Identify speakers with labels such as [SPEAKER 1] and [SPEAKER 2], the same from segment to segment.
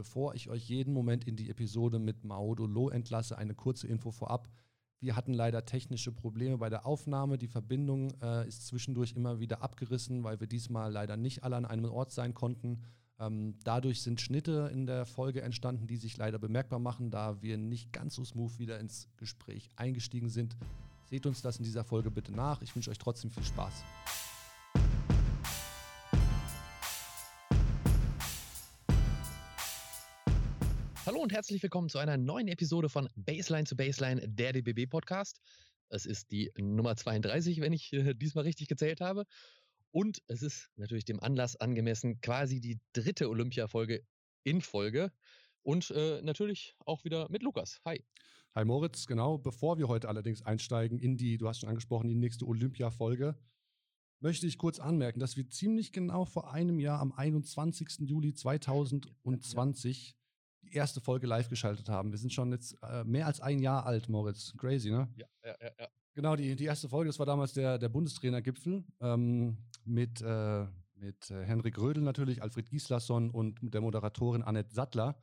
[SPEAKER 1] Bevor ich euch jeden Moment in die Episode mit Maodo Lo entlasse, eine kurze Info vorab. Wir hatten leider technische Probleme bei der Aufnahme. Die Verbindung äh, ist zwischendurch immer wieder abgerissen, weil wir diesmal leider nicht alle an einem Ort sein konnten. Ähm, dadurch sind Schnitte in der Folge entstanden, die sich leider bemerkbar machen, da wir nicht ganz so smooth wieder ins Gespräch eingestiegen sind. Seht uns das in dieser Folge bitte nach. Ich wünsche euch trotzdem viel Spaß.
[SPEAKER 2] Und herzlich willkommen zu einer neuen Episode von Baseline zu Baseline, der DBB Podcast. Es ist die Nummer 32, wenn ich äh, diesmal richtig gezählt habe. Und es ist natürlich dem Anlass angemessen quasi die dritte Olympia-Folge in Folge. Und äh, natürlich auch wieder mit Lukas. Hi.
[SPEAKER 1] Hi Moritz, genau. Bevor wir heute allerdings einsteigen in die, du hast schon angesprochen, die nächste Olympia-Folge, möchte ich kurz anmerken, dass wir ziemlich genau vor einem Jahr am 21. Juli 2020 die erste Folge live geschaltet haben. Wir sind schon jetzt äh, mehr als ein Jahr alt, Moritz. Crazy, ne?
[SPEAKER 2] Ja, ja, ja. ja.
[SPEAKER 1] Genau, die, die erste Folge, das war damals der, der Bundestrainergipfel ähm, mit, äh, mit äh, Henrik Rödel natürlich, Alfred Gislason und der Moderatorin Annette Sattler.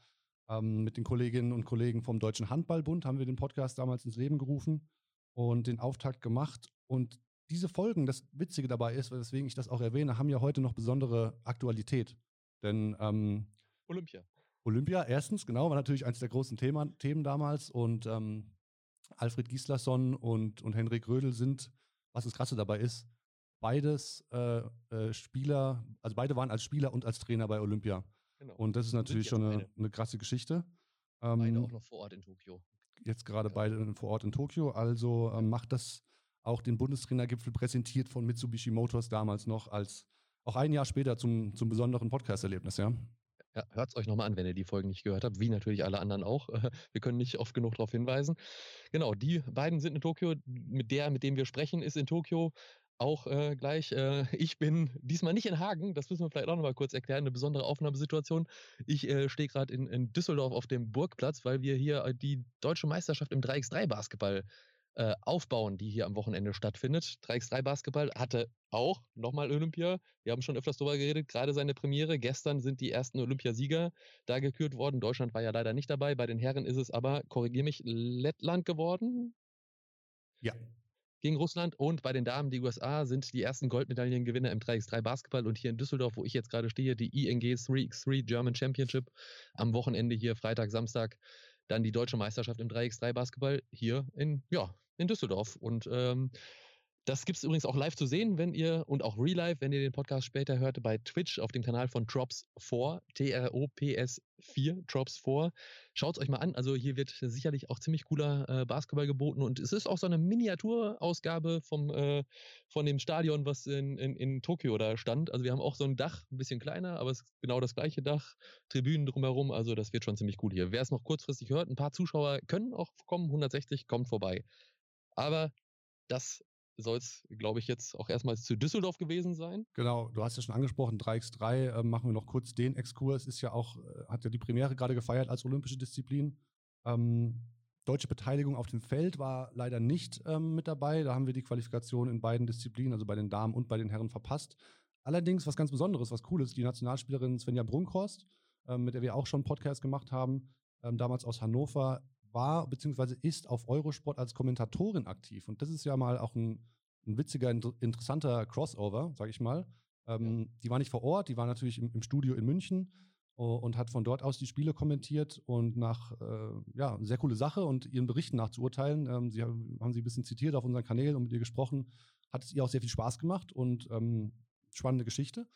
[SPEAKER 1] Ähm, mit den Kolleginnen und Kollegen vom Deutschen Handballbund haben wir den Podcast damals ins Leben gerufen und den Auftakt gemacht. Und diese Folgen, das Witzige dabei ist, weswegen ich das auch erwähne, haben ja heute noch besondere Aktualität. Denn ähm,
[SPEAKER 2] Olympia.
[SPEAKER 1] Olympia, erstens, genau, war natürlich eines der großen Thema, Themen damals. Und ähm, Alfred Gislason und, und Henrik Rödel sind, was das Krasse dabei ist, beides äh, äh, Spieler, also beide waren als Spieler und als Trainer bei Olympia. Genau. Und das ist natürlich schon eine, eine, krasse Geschichte.
[SPEAKER 2] Ähm, beide auch noch vor Ort in Tokio.
[SPEAKER 1] Jetzt gerade ja. beide vor Ort in Tokio. Also ähm, macht das auch den Bundestrainergipfel präsentiert von Mitsubishi Motors damals noch als auch ein Jahr später zum, zum besonderen Podcast-Erlebnis, ja.
[SPEAKER 2] Ja, hört es euch nochmal an, wenn ihr die Folgen nicht gehört habt, wie natürlich alle anderen auch. Wir können nicht oft genug darauf hinweisen. Genau, die beiden sind in Tokio. Mit der, mit dem wir sprechen, ist in Tokio auch äh, gleich. Äh, ich bin diesmal nicht in Hagen, das müssen wir vielleicht auch nochmal kurz erklären, eine besondere Aufnahmesituation. Ich äh, stehe gerade in, in, Düsseldorf auf dem Burgplatz, weil wir hier äh, die deutsche Meisterschaft im 3x3 Basketball äh, aufbauen, die hier am Wochenende stattfindet. 3x3 Basketball hatte auch nochmal Olympia. Wir haben schon öfters darüber geredet, gerade seine Premiere. Gestern sind die ersten Olympiasieger da gekürt worden. Deutschland war ja leider nicht dabei. Bei den Herren ist es aber, korrigiere mich, Lettland geworden.
[SPEAKER 1] Ja.
[SPEAKER 2] Gegen Russland und bei den Damen, die USA, sind die ersten Goldmedaillengewinner im 3x3 Basketball und hier in Düsseldorf, wo ich jetzt gerade stehe, die ING 3x3 German Championship am Wochenende hier, Freitag, Samstag, dann die deutsche Meisterschaft im 3x3 Basketball hier in, ja, in Düsseldorf. Und ähm, das gibt es übrigens auch live zu sehen, wenn ihr und auch relive, wenn ihr den Podcast später hört, bei Twitch auf dem Kanal von Drops4, T-R-O-P-S 4, Drops4. Schaut es euch mal an. Also hier wird sicherlich auch ziemlich cooler äh, Basketball geboten und es ist auch so eine Miniaturausgabe vom, äh, von dem Stadion, was in, in, in Tokio da stand. Also wir haben auch so ein Dach, ein bisschen kleiner, aber es ist genau das gleiche Dach, Tribünen drumherum. Also das wird schon ziemlich cool hier. Wer es noch kurzfristig hört, ein paar Zuschauer können auch kommen, 160, kommt vorbei. Aber das soll es, glaube ich, jetzt auch erstmals zu Düsseldorf gewesen sein.
[SPEAKER 1] Genau, du hast ja schon angesprochen, 3x3, äh, machen wir noch kurz den Exkurs, ist ja auch, äh, hat ja die Premiere gerade gefeiert als olympische Disziplin. Ähm, deutsche Beteiligung auf dem Feld war leider nicht ähm, mit dabei. Da haben wir die Qualifikation in beiden Disziplinen, also bei den Damen und bei den Herren, verpasst. Allerdings was ganz Besonderes, was cool ist, die Nationalspielerin Svenja Brunkhorst, ähm, mit der wir auch schon einen Podcast gemacht haben, ähm, damals aus Hannover, war bzw. ist auf Eurosport als Kommentatorin aktiv. Und das ist ja mal auch ein, ein witziger, interessanter Crossover, sage ich mal. Ähm, ja. Die war nicht vor Ort, die war natürlich im, im Studio in München und hat von dort aus die Spiele kommentiert und nach, äh, ja, sehr coole Sache und ihren Berichten nachzuurteilen. Ähm, sie haben, haben sie ein bisschen zitiert auf unseren Kanälen und mit ihr gesprochen. Hat es ihr auch sehr viel Spaß gemacht und ähm, spannende Geschichte.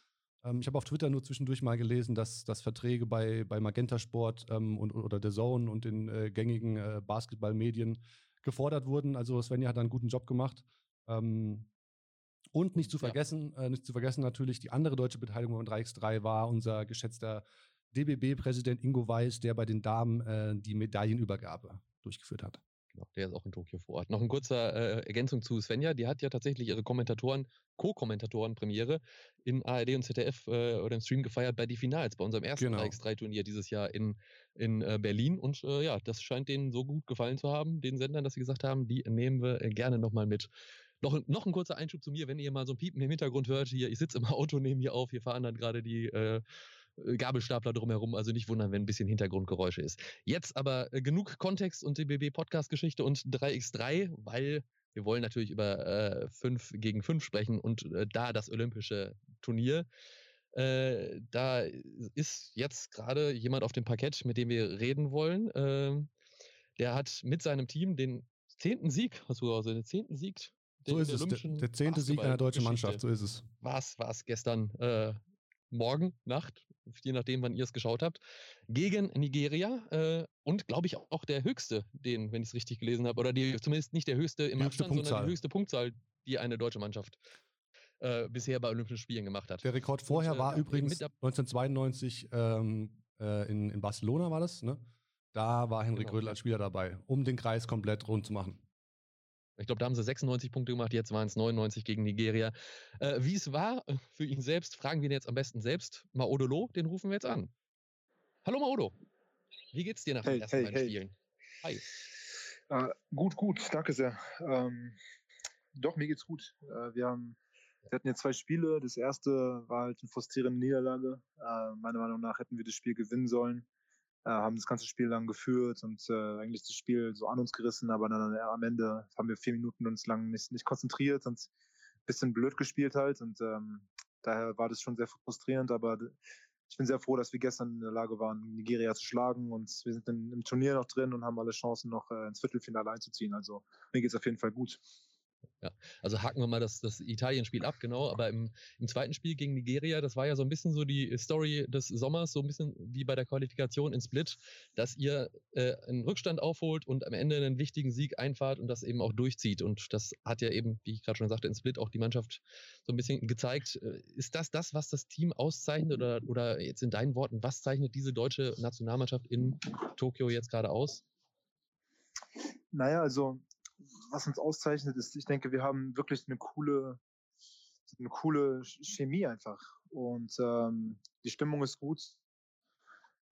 [SPEAKER 1] Ähm, ich habe auf Twitter nur zwischendurch mal gelesen, dass, dass Verträge bei, bei Magenta Sport ähm, und, oder der Zone und den äh, gängigen äh, Basketballmedien gefordert wurden. Also Svenja hat da einen guten Job gemacht. Ähm, und nicht zu vergessen, ja. äh, nicht zu vergessen natürlich, die andere deutsche Beteiligung beim 3x3 war unser geschätzter DBB-Präsident Ingo Weiß, der bei den Damen äh, die Medaillenübergabe durchgeführt hat.
[SPEAKER 2] Genau, der ist auch in Tokio vor Ort. Noch eine kurze äh, Ergänzung zu Svenja. Die hat ja tatsächlich ihre Kommentatoren, Co-Kommentatoren-Premiere in ARD und ZDF äh, oder im Stream gefeiert bei die Finals, bei unserem ersten genau. 3x3-Turnier dieses Jahr in, in äh, Berlin. Und äh, ja, das scheint denen so gut gefallen zu haben, den Sendern, dass sie gesagt haben, die nehmen wir äh, gerne nochmal mit. Noch, noch ein kurzer Einschub zu mir, wenn ihr mal so ein Piepen im Hintergrund hört. Hier, ich sitze im Auto, nehme hier auf, hier fahren dann gerade die äh, Gabelstapler drumherum, also nicht wundern, wenn ein bisschen Hintergrundgeräusche ist. Jetzt aber äh, genug Kontext und DBB Podcast-Geschichte und 3x3, weil wir wollen natürlich über äh, 5 gegen 5 sprechen und äh, da das olympische Turnier. Äh, da ist jetzt gerade jemand auf dem Parkett, mit dem wir reden wollen. Äh, der hat mit seinem Team den zehnten Sieg, hast du also den zehnten Sieg
[SPEAKER 1] so ist es. Der, der zehnte Sieg einer deutschen Mannschaft, so ist es.
[SPEAKER 2] War es gestern äh, Morgen, Nacht, je nachdem, wann ihr es geschaut habt, gegen Nigeria äh, und glaube ich auch der höchste, den, wenn ich es richtig gelesen habe, oder die, zumindest nicht der höchste im höchste Abstand, Punktzahl. sondern die höchste Punktzahl, die eine deutsche Mannschaft äh, bisher bei Olympischen Spielen gemacht hat.
[SPEAKER 1] Der Rekord vorher und, äh, war übrigens 1992 ähm, äh, in, in Barcelona war das, ne? Da war Henrik genau. Rödel als Spieler dabei, um den Kreis komplett rund zu machen.
[SPEAKER 2] Ich glaube, da haben sie 96 Punkte gemacht, jetzt waren es 99 gegen Nigeria. Äh, Wie es war äh, für ihn selbst, fragen wir ihn jetzt am besten selbst. Maodolo, den rufen wir jetzt an. Hallo Maodo, wie geht's dir nach hey, den ersten hey, beiden hey. Spielen?
[SPEAKER 3] Hi. Äh, gut, gut, danke sehr. Ähm, doch, mir geht's gut. Äh, wir, haben, wir hatten jetzt zwei Spiele. Das erste war halt eine frustrierende Niederlage. Äh, meiner Meinung nach hätten wir das Spiel gewinnen sollen haben das ganze Spiel lang geführt und äh, eigentlich das Spiel so an uns gerissen, aber dann äh, am Ende haben wir vier Minuten uns lang nicht, nicht konzentriert und ein bisschen blöd gespielt halt und ähm, daher war das schon sehr frustrierend, aber ich bin sehr froh, dass wir gestern in der Lage waren, Nigeria zu schlagen und wir sind im, Turnier noch drin und haben alle Chancen noch äh, ins Viertelfinale einzuziehen. Also mir geht es auf jeden Fall gut.
[SPEAKER 2] Ja, also haken wir mal das, das Italien-Spiel ab, genau. Aber im, im zweiten Spiel gegen Nigeria, das war ja so ein bisschen so die Story des Sommers, so ein bisschen wie bei der Qualifikation in Split, dass ihr äh, einen Rückstand aufholt und am Ende einen wichtigen Sieg einfahrt und das eben auch durchzieht. Und das hat ja eben, wie ich gerade schon sagte, in Split auch die Mannschaft so ein bisschen gezeigt. Äh, ist das das, was das Team auszeichnet oder, oder jetzt in deinen Worten, was zeichnet diese deutsche Nationalmannschaft in Tokio jetzt gerade aus?
[SPEAKER 3] Naja, also was uns auszeichnet, ist, ich denke, wir haben wirklich eine coole, eine coole Chemie einfach. Und ähm, die Stimmung ist gut.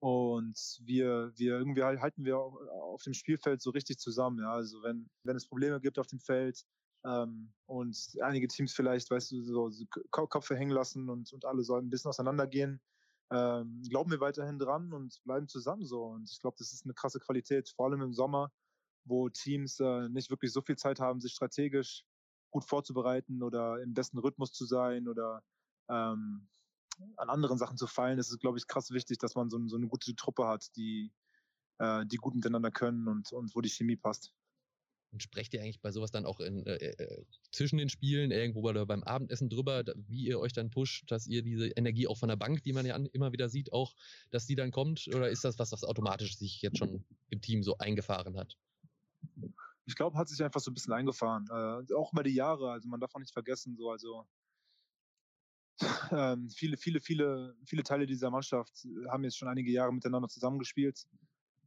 [SPEAKER 3] Und wir, wir irgendwie halten wir auf dem Spielfeld so richtig zusammen. Ja? Also wenn, wenn es Probleme gibt auf dem Feld ähm, und einige Teams vielleicht, weißt du, so, so Kopf hängen lassen und, und alle sollen ein bisschen auseinandergehen, ähm, glauben wir weiterhin dran und bleiben zusammen so. Und ich glaube, das ist eine krasse Qualität, vor allem im Sommer wo Teams äh, nicht wirklich so viel Zeit haben, sich strategisch gut vorzubereiten oder im besten Rhythmus zu sein oder ähm, an anderen Sachen zu fallen. Es ist, glaube ich, krass wichtig, dass man so, so eine gute Truppe hat, die, äh, die gut miteinander können und, und wo die Chemie passt.
[SPEAKER 2] Und sprecht ihr eigentlich bei sowas dann auch in, äh, äh, zwischen den Spielen irgendwo oder beim Abendessen drüber, wie ihr euch dann pusht, dass ihr diese Energie auch von der Bank, die man ja immer wieder sieht, auch, dass die dann kommt? Oder ist das was, was automatisch sich jetzt schon im Team so eingefahren hat?
[SPEAKER 3] Ich glaube, hat sich einfach so ein bisschen eingefahren. Äh, auch über die Jahre, also man darf auch nicht vergessen, so, also ähm, viele, viele, viele, viele Teile dieser Mannschaft haben jetzt schon einige Jahre miteinander zusammengespielt.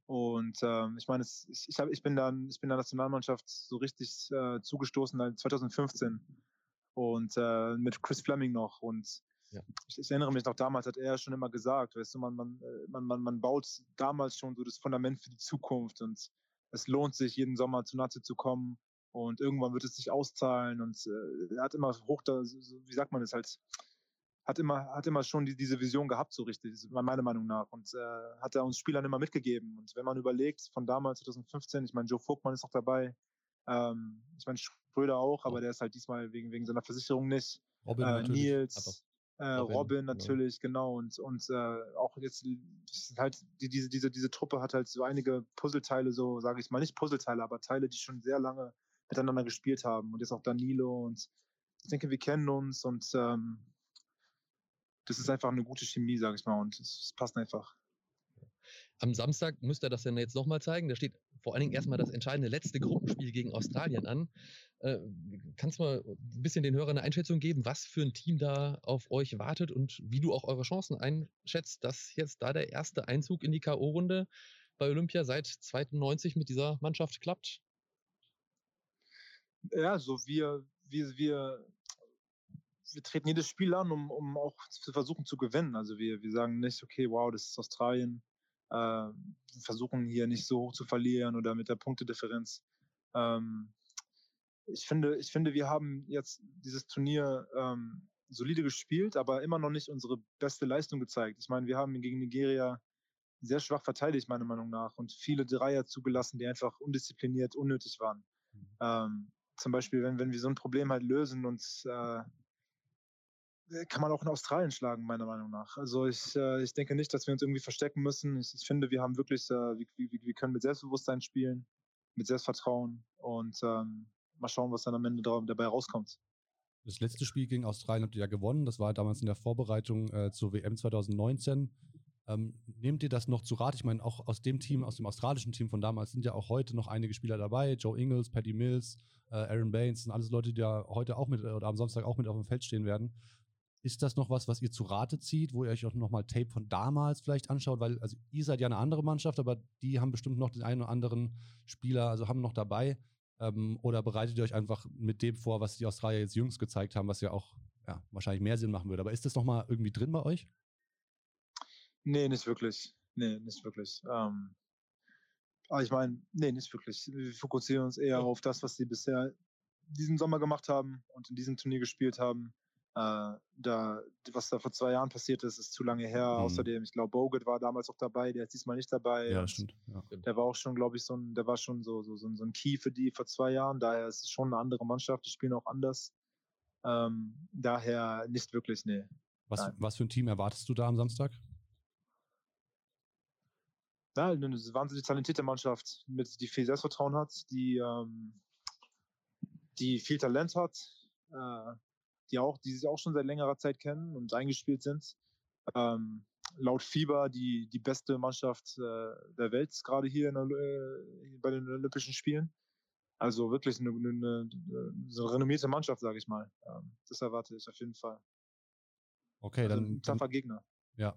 [SPEAKER 3] Und ähm, ich meine, ich, ich, hab, ich bin dann, ich bin der Nationalmannschaft so richtig äh, zugestoßen 2015 und äh, mit Chris Fleming noch. Und ja. ich, ich, erinnere mich noch damals, hat er schon immer gesagt, weißt du, man, man, äh, man, man, man baut damals schon so das Fundament für die Zukunft und es lohnt sich, jeden Sommer zu Nazi zu kommen und irgendwann wird es sich auszahlen und äh, er hat immer hoch da, wie sagt man es halt, hat immer, hat immer schon die, diese Vision gehabt, so richtig, meiner Meinung nach. Und äh, hat er uns Spielern immer mitgegeben. Und wenn man überlegt, von damals 2015, ich meine, Joe Vogtmann ist auch dabei, ähm, ich meine, Schröder auch, aber der ist halt diesmal wegen, wegen seiner Versicherung nicht. Robin äh, Nils, äh, Robin, Robin, natürlich, ja. genau. Und, und äh, auch jetzt halt die, diese, diese, diese Truppe hat halt so einige Puzzleteile, so sage ich mal, nicht Puzzleteile, aber Teile, die schon sehr lange miteinander gespielt haben. Und jetzt auch Danilo und ich denke, wir kennen uns und ähm, das ist einfach eine gute Chemie, sage ich mal, und es passt einfach.
[SPEAKER 2] Am Samstag müsst ihr das dann jetzt nochmal zeigen. Da steht vor allen Dingen erstmal das entscheidende letzte Gruppenspiel gegen Australien an. Äh, kannst du mal ein bisschen den Hörern eine Einschätzung geben, was für ein Team da auf euch wartet und wie du auch eure Chancen einschätzt, dass jetzt da der erste Einzug in die K.O.-Runde bei Olympia seit 92 mit dieser Mannschaft klappt?
[SPEAKER 3] Ja, so wir, wir, wir, wir treten jedes Spiel an, um, um auch zu versuchen zu gewinnen. Also wir, wir sagen nicht, okay, wow, das ist Australien, äh, versuchen hier nicht so hoch zu verlieren oder mit der Punktedifferenz. Ähm, ich finde, ich finde, wir haben jetzt dieses Turnier ähm, solide gespielt, aber immer noch nicht unsere beste Leistung gezeigt. Ich meine, wir haben gegen Nigeria sehr schwach verteidigt, meiner Meinung nach, und viele Dreier zugelassen, die einfach undiszipliniert, unnötig waren. Mhm. Ähm, zum Beispiel, wenn, wenn wir so ein Problem halt lösen und äh, kann man auch in Australien schlagen, meiner Meinung nach. Also ich, äh, ich denke nicht, dass wir uns irgendwie verstecken müssen. Ich, ich finde, wir haben wirklich, äh, wir, wir, wir können mit Selbstbewusstsein spielen, mit Selbstvertrauen und ähm, mal schauen, was dann am Ende dabei rauskommt.
[SPEAKER 1] Das letzte Spiel gegen Australien habt ihr ja gewonnen. Das war damals in der Vorbereitung äh, zur WM 2019. Ähm, nehmt ihr das noch zu Rat? Ich meine, auch aus dem Team, aus dem australischen Team von damals sind ja auch heute noch einige Spieler dabei. Joe Ingles, Paddy Mills, äh, Aaron Baines, sind alles Leute, die ja heute auch mit oder am Samstag auch mit auf dem Feld stehen werden. Ist das noch was, was ihr zu Rate zieht, wo ihr euch auch nochmal Tape von damals vielleicht anschaut? Weil, also ihr seid ja eine andere Mannschaft, aber die haben bestimmt noch den einen oder anderen Spieler, also haben noch dabei. Ähm, oder bereitet ihr euch einfach mit dem vor, was die Australier jetzt jüngst gezeigt haben, was ja auch ja, wahrscheinlich mehr Sinn machen würde. Aber ist das nochmal irgendwie drin bei euch?
[SPEAKER 3] Nee, nicht wirklich. Nee, nicht wirklich. Ähm, aber ich meine, nee, nicht wirklich. Wir fokussieren uns eher auf das, was sie bisher diesen Sommer gemacht haben und in diesem Turnier gespielt haben. Äh, da, was da vor zwei Jahren passiert ist, ist zu lange her. Mhm. Außerdem, ich glaube, Bogut war damals auch dabei, der ist diesmal nicht dabei.
[SPEAKER 1] Ja, stimmt. Ja.
[SPEAKER 3] Der war auch schon, glaube ich, so ein, der war schon so, so, so, ein, so ein Key für die vor zwei Jahren. Daher ist es schon eine andere Mannschaft, die spielen auch anders. Ähm, daher nicht wirklich, nee.
[SPEAKER 1] Was, was für ein Team erwartest du da am Samstag?
[SPEAKER 3] Ja, eine wahnsinnig talentierte Mannschaft, mit, die viel Selbstvertrauen hat, die, ähm, die viel Talent hat, äh, die auch, die sich auch schon seit längerer Zeit kennen und eingespielt sind. Ähm, laut FIBA die, die beste Mannschaft äh, der Welt gerade hier der, äh, bei den Olympischen Spielen. Also wirklich eine, eine, eine, eine renommierte Mannschaft, sage ich mal. Ähm, das erwarte ich auf jeden Fall.
[SPEAKER 1] Okay, also dann. Ein
[SPEAKER 3] taffer Gegner.
[SPEAKER 1] Ja.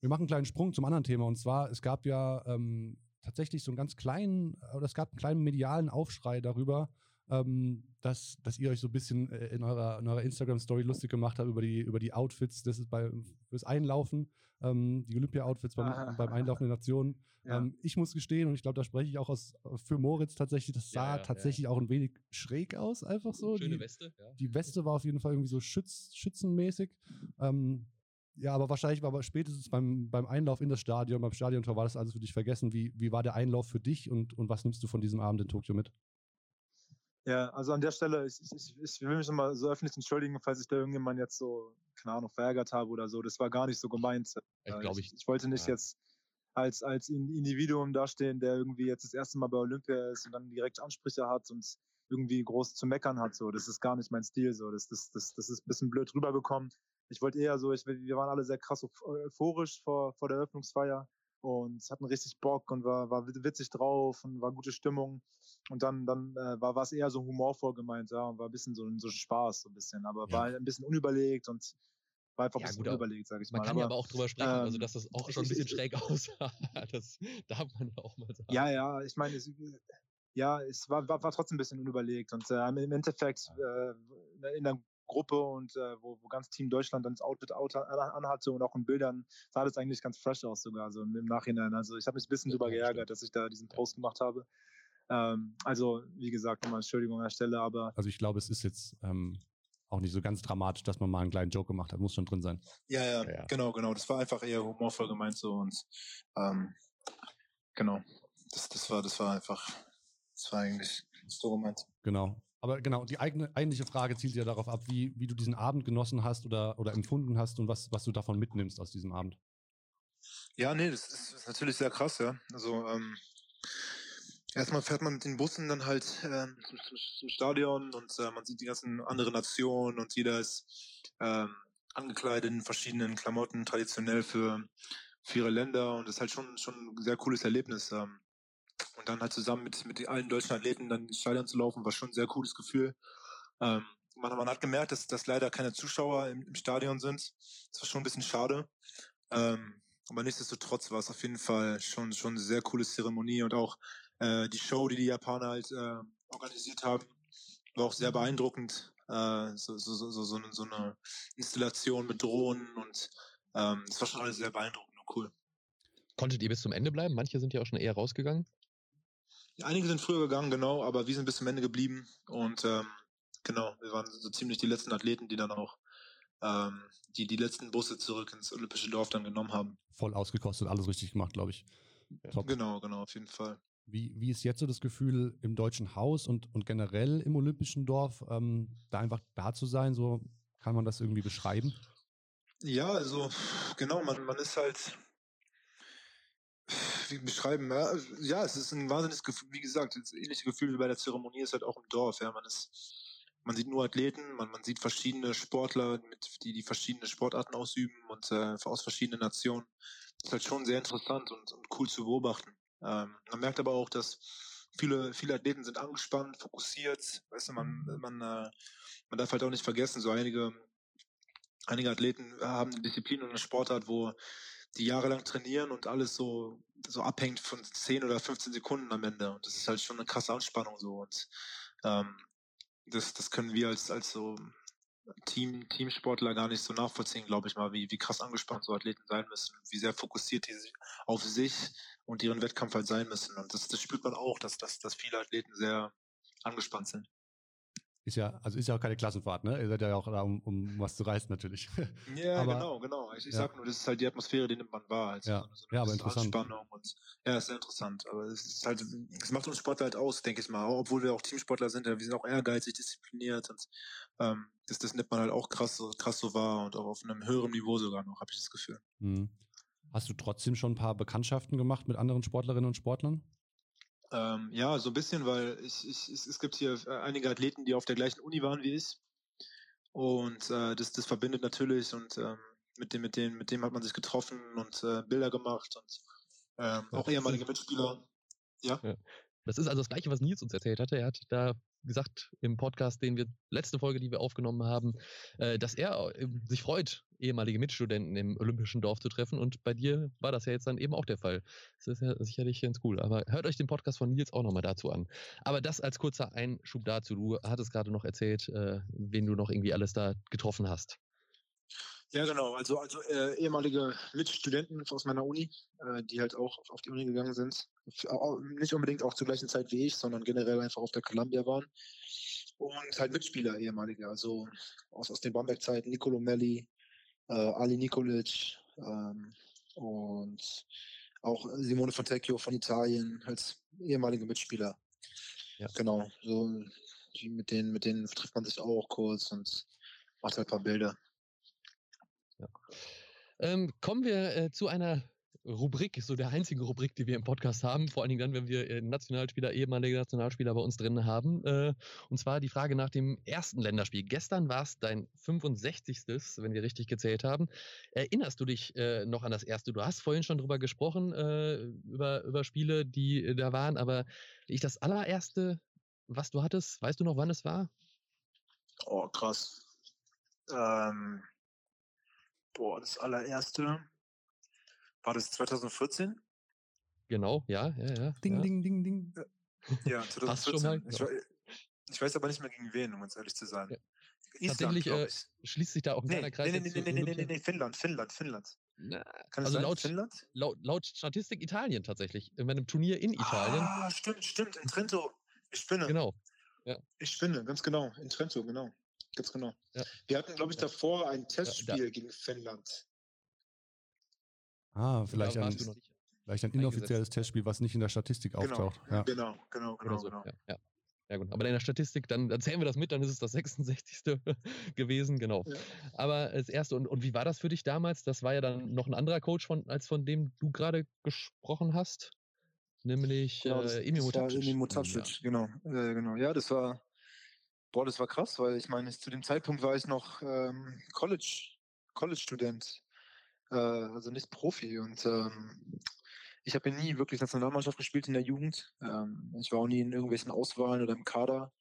[SPEAKER 1] Wir machen einen kleinen Sprung zum anderen Thema. Und zwar, es gab ja ähm, tatsächlich so einen ganz kleinen, oder es gab einen kleinen medialen Aufschrei darüber, ähm, dass, dass ihr euch so ein bisschen äh, in eurer, in eurer Instagram-Story lustig gemacht habt über die, über die Outfits, das ist bei, fürs Einlaufen, ähm, die Olympia-Outfits beim, beim Einlaufen der Nationen. Ja. Ähm, ich muss gestehen, und ich glaube, da spreche ich auch aus, für Moritz tatsächlich, das sah ja, ja, tatsächlich auch ein wenig schräg aus, einfach so.
[SPEAKER 2] Schöne
[SPEAKER 1] die,
[SPEAKER 2] Weste.
[SPEAKER 1] Die Weste war auf jeden Fall irgendwie so schütz, schützenmäßig. Ähm, ja, aber wahrscheinlich war aber spätestens beim, beim Einlauf in das Stadion, beim Stadiontor war das alles für dich vergessen. Wie, wie war der Einlauf für dich und, und was nimmst du von diesem Abend in Tokio mit?
[SPEAKER 3] Ja, also an der Stelle, ich, ich, ich will mich nochmal so öffentlich entschuldigen, falls ich da irgendjemand jetzt so, keine Ahnung, verärgert habe oder so. Das war gar nicht so gemeint.
[SPEAKER 2] Ich, äh,
[SPEAKER 3] ich, ich wollte nicht ja. jetzt als, als Individuum dastehen, der irgendwie jetzt das erste Mal bei Olympia ist und dann direkt Ansprüche hat und irgendwie groß zu meckern hat. So, das ist gar nicht mein Stil. So, das, das, das, das ist ein bisschen blöd rübergekommen. Ich wollte eher so, ich, wir waren alle sehr krass euphorisch vor, vor der Eröffnungsfeier und hatten richtig Bock und war, war witzig drauf und war gute Stimmung. Und dann, dann äh, war es eher so humorvoll gemeint, ja, und war ein bisschen so, so Spaß, so ein bisschen, aber ja. war ein bisschen unüberlegt und war einfach ja, ein bisschen gut, unüberlegt, sage ich
[SPEAKER 2] man
[SPEAKER 3] mal.
[SPEAKER 2] Man kann aber, ja aber auch drüber sprechen, ähm, also dass das auch schon ein bisschen schräg aussah. das darf man auch mal sagen.
[SPEAKER 3] Ja, ja, ich meine, es, ja, es war, war, war trotzdem ein bisschen unüberlegt und äh, im Endeffekt äh, in der Gruppe und äh, wo, wo ganz Team Deutschland dann das Outfit out, anhatte und auch in Bildern sah das eigentlich ganz fresh aus sogar, so im, Nachhinein. Also ich habe mich ein bisschen drüber geärgert, dass ich da diesen Post gemacht habe. Ähm, also, wie gesagt, nochmal Entschuldigung an der Stelle, aber.
[SPEAKER 1] Also ich glaube, es ist jetzt ähm, auch nicht so ganz dramatisch, dass man mal einen kleinen Joke gemacht hat, muss schon drin sein.
[SPEAKER 3] Ja, ja, ja. genau, genau. Das war einfach eher humorvoll gemeint so und ähm, genau. Das, das war, das war einfach, das war eigentlich so gemeint.
[SPEAKER 1] Genau. Aber genau, die eigene, eigentliche Frage zielt ja darauf ab, wie, wie du diesen Abend genossen hast oder, oder empfunden hast und was, was du davon mitnimmst aus diesem Abend.
[SPEAKER 3] Ja, nee, das ist, ist natürlich sehr krass, ja. Also, ähm, erstmal fährt man mit den Bussen dann halt ähm, zum, zum, Stadion und äh, man sieht die ganzen anderen Nationen und jeder ist ähm, angekleidet in verschiedenen Klamotten, traditionell für, für ihre Länder und das ist halt schon, schon ein sehr cooles Erlebnis. Ähm, und dann halt zusammen mit, mit allen deutschen Athleten dann ins Stadion zu laufen, war schon ein sehr cooles Gefühl. Ähm, man, man, hat gemerkt, dass, dass leider keine Zuschauer im, im, Stadion sind. Das war schon ein bisschen schade. Ähm, aber nichtsdestotrotz war es auf jeden Fall schon, schon eine sehr coole Zeremonie und auch äh, die Show, die die Japaner halt äh, organisiert haben, war auch sehr beeindruckend. Äh, so, so, so, so, eine, so eine Installation mit Drohnen und ähm, das war schon alles sehr beeindruckend und cool.
[SPEAKER 2] Konntet ihr bis zum Ende bleiben? Manche sind ja auch schon eher rausgegangen.
[SPEAKER 3] Einige sind früher gegangen, genau, aber wir sind bis zum Ende geblieben und ähm, genau, wir waren so ziemlich die letzten Athleten, die dann auch ähm, die die letzten Busse zurück ins Olympische Dorf dann genommen haben.
[SPEAKER 1] Voll ausgekostet, alles richtig gemacht, glaube ich.
[SPEAKER 3] Top. Genau, genau, auf jeden Fall.
[SPEAKER 1] Wie, wie ist jetzt so das Gefühl im Deutschen Haus und, und generell im Olympischen Dorf, ähm, da einfach da zu sein? So kann man das irgendwie beschreiben?
[SPEAKER 3] Ja, also genau, man, man ist halt, wie beschreiben, ja, ja, es ist ein wahnsinniges Gefühl, wie gesagt, das ähnliche Gefühl wie bei der Zeremonie ist halt auch im Dorf, ja, man ist, man sieht nur Athleten, man, man sieht verschiedene Sportler, mit, die die verschiedene Sportarten ausüben und äh, aus verschiedenen Nationen. Das ist halt schon sehr interessant und, und cool zu beobachten. Ähm, man merkt aber auch, dass viele, viele Athleten sind angespannt, fokussiert. Weißt du, man, man, äh, man darf halt auch nicht vergessen, so einige, einige Athleten haben eine Disziplin und eine Sportart, wo die jahrelang trainieren und alles so, so abhängt von 10 oder 15 Sekunden am Ende. Und das ist halt schon eine krasse Anspannung so. Und ähm, das, das können wir als, als so Team, Teamsportler gar nicht so nachvollziehen, glaube ich mal, wie, wie krass angespannt so Athleten sein müssen, wie sehr fokussiert die auf sich und ihren Wettkampf halt sein müssen. Und das, das spürt man auch, dass, dass, dass viele Athleten sehr angespannt sind.
[SPEAKER 1] Ist ja, also ist ja auch keine Klassenfahrt, ne? Ihr seid ja auch da, um, um was zu reißen natürlich.
[SPEAKER 3] Ja, aber, genau, genau. Ich, ich ja. sag nur, das ist halt die Atmosphäre, die nimmt man wahr.
[SPEAKER 1] Also ja. So ja, aber interessant.
[SPEAKER 3] Anspannung und, ja, ist sehr interessant. Aber es ist halt, es macht uns Sportler halt aus, denke ich mal. Obwohl wir auch Teamsportler sind, wir sind auch ehrgeizig, diszipliniert und ähm, das, das nimmt man halt auch krass, krass so wahr und auch auf einem höheren Niveau sogar noch, habe ich das Gefühl.
[SPEAKER 1] Mhm. Hast du trotzdem schon ein paar Bekanntschaften gemacht mit anderen Sportlerinnen und Sportlern?
[SPEAKER 3] Ähm, ja, so ein bisschen, weil ich, ich, es gibt hier äh, einige Athleten, die auf der gleichen Uni waren wie ich. Und äh, das, das verbindet natürlich und ähm, mit dem, mit dem, mit dem hat man sich getroffen und äh, Bilder gemacht und ähm, auch ehemalige Mitspieler. Ja. ja.
[SPEAKER 2] Das ist also das Gleiche, was Nils uns erzählt hatte. Er hat da gesagt im Podcast, den wir, letzte Folge, die wir aufgenommen haben, äh, dass er äh, sich freut, ehemalige Mitstudenten im Olympischen Dorf zu treffen. Und bei dir war das ja jetzt dann eben auch der Fall. Das ist ja sicherlich ganz cool. Aber hört euch den Podcast von Nils auch nochmal dazu an. Aber das als kurzer Einschub dazu. Du hattest gerade noch erzählt, äh, wen du noch irgendwie alles da getroffen hast.
[SPEAKER 3] Ja, genau. Also, also äh, ehemalige Mitstudenten aus meiner Uni, äh, die halt auch auf die Uni gegangen sind. Nicht unbedingt auch zur gleichen Zeit wie ich, sondern generell einfach auf der Columbia waren. Und halt Mitspieler, ehemalige. Also aus, aus den Bamberg-Zeiten, Nicolo Melli, äh, Ali Nikolic ähm, und auch Simone Fontecchio von Italien als ehemalige Mitspieler. Ja. Genau. So, die, mit, denen, mit denen trifft man sich auch kurz und macht halt ein paar Bilder.
[SPEAKER 2] Ja. Ähm, kommen wir äh, zu einer Rubrik, so der einzigen Rubrik, die wir im Podcast haben, vor allen Dingen dann, wenn wir äh, Nationalspieler, ehemalige Nationalspieler bei uns drin haben. Äh, und zwar die Frage nach dem ersten Länderspiel. Gestern war es dein 65. wenn wir richtig gezählt haben. Erinnerst du dich äh, noch an das erste? Du hast vorhin schon drüber gesprochen, über, über Spiele, die da waren, aber ich das allererste, was du hattest, weißt du noch, wann es war?
[SPEAKER 3] Oh, krass. Ähm, Boah, das allererste. War das 2014?
[SPEAKER 2] Genau, ja, ja, ja.
[SPEAKER 1] Ding, ja. ding, ding, ding.
[SPEAKER 3] Ja, 2014. Ich, ich, weiß aber nicht mehr gegen wen, um ganz ehrlich zu sein. Ja.
[SPEAKER 2] Island, Tatsächlich äh, schließt sich da auch ein
[SPEAKER 3] nee, kleiner Kreis. Nee, nee, nee, nee, nee, nee, nee, Finnland, Finnland, Finnland.
[SPEAKER 2] Na, Kann also laut, Finnland? Laut, laut Statistik Italien tatsächlich. In einem Turnier in Italien.
[SPEAKER 3] Ah, stimmt, stimmt, in Trento. Ich spinne.
[SPEAKER 2] Genau. Ja.
[SPEAKER 3] Ich spinne, ganz genau. In Trento, genau. Ganz genau. Ja. Wir hatten, glaube ich, davor ein Testspiel ja, gegen Finnland.
[SPEAKER 1] Ah, vielleicht ein, vielleicht ein inoffizielles Testspiel, was nicht in der Statistik
[SPEAKER 3] genau,
[SPEAKER 1] auftaucht.
[SPEAKER 3] Ja. Genau, genau, genau, so. genau.
[SPEAKER 2] Ja, ja. gut, aber in der Statistik, dann erzählen wir das mit, dann ist es das 66. gewesen, genau. Ja. Aber als erste, und, und wie war das für dich damals? Das war ja dann noch ein anderer Coach, von, als von dem du gerade gesprochen hast, nämlich
[SPEAKER 3] genau, das, äh, Emi Mutacic. Emi Mutacic, ja. genau, äh, genau. Ja, das war, boah, das war krass, weil ich meine, zu dem Zeitpunkt war ich noch ähm, College, College-Student äh, also nicht Profi. Und ähm, ich habe nie wirklich Nationalmannschaft gespielt in der Jugend. Ähm, ich war auch nie in irgendwelchen Auswahlen oder im Kader.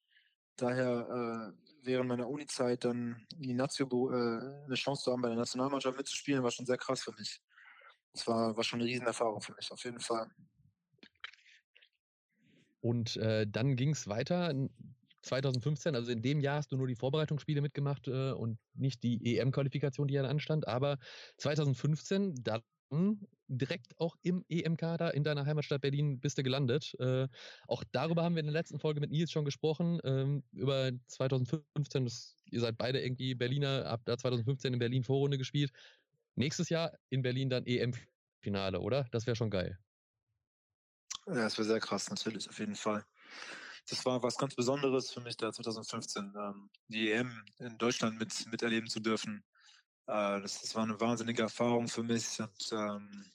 [SPEAKER 3] Daher äh, während meiner Uni-Zeit dann in die Nazio äh, eine Chance zu haben, bei der Nationalmannschaft mitzuspielen, war schon sehr krass für mich. Das war, war schon eine Riesenerfahrung für mich, auf jeden Fall.
[SPEAKER 2] Und äh, dann ging es weiter. 2015, also in dem Jahr hast du nur die Vorbereitungsspiele mitgemacht äh, und nicht die EM-Qualifikation, die ja anstand. Aber 2015, da direkt auch im EM-Kader in deiner Heimatstadt Berlin bist du gelandet. Äh, auch darüber haben wir in der letzten Folge mit Nils schon gesprochen, ähm, über 2015. Das, ihr seid beide irgendwie Berliner, habt da 2015 in Berlin Vorrunde gespielt. Nächstes Jahr in Berlin dann EM-Finale, oder? Das wäre schon geil.
[SPEAKER 3] Ja, das wäre sehr krass, natürlich, auf jeden Fall. Das war was ganz Besonderes für mich da 2015, ähm, die EM in Deutschland mit, miterleben zu dürfen. Äh, das, das, war eine wahnsinnige Erfahrung für mich. Und, ähm,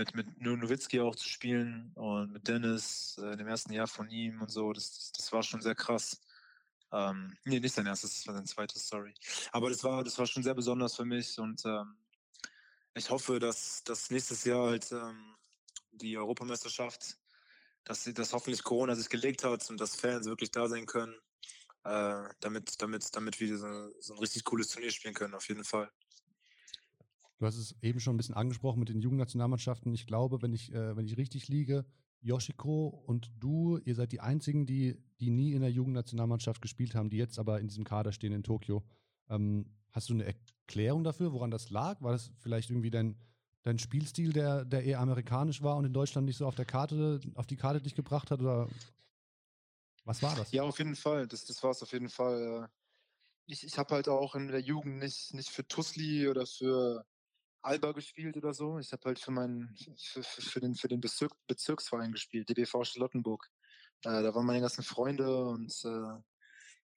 [SPEAKER 3] mit, mit Nowitzki auch zu spielen und mit Dennis äh, in dem ersten Jahr von ihm und so, das, das, das war schon sehr krass. Ähm, nee, nicht sein erstes, das war sein zweites, sorry. Aber das war, das war schon sehr besonders für mich und ähm, ich hoffe, dass, dass nächstes Jahr halt ähm, die Europameisterschaft, dass, sie, dass hoffentlich Corona sich gelegt hat und dass Fans wirklich da sein können äh, damit, damit, damit wir so, so, ein richtig cooles Turnier spielen können, auf jeden Fall.
[SPEAKER 1] Du hast es eben schon ein bisschen angesprochen mit den Jugendnationalmannschaften. Ich glaube, wenn ich, äh, wenn ich richtig liege, Yoshiko und du, ihr seid die einzigen, die, die nie in der Jugendnationalmannschaft gespielt haben, die jetzt aber in diesem Kader stehen in Tokio. Ähm, hast du eine Erklärung dafür, woran das lag? War das vielleicht irgendwie dein, dein Spielstil, der, der eher amerikanisch war und in Deutschland nicht so auf der Karte, auf die Karte dich gebracht hat? Oder was war das?
[SPEAKER 3] Ja, auf jeden Fall. Das, das war es auf jeden Fall. Ich, ich habe halt auch in der Jugend nicht, nicht für Tusli oder für Alba gespielt oder so. Ich habe halt für meinen für, für, den, für den Bezirk, Bezirksverein gespielt, DBV Charlottenburg. Äh, da waren meine ganzen Freunde und äh,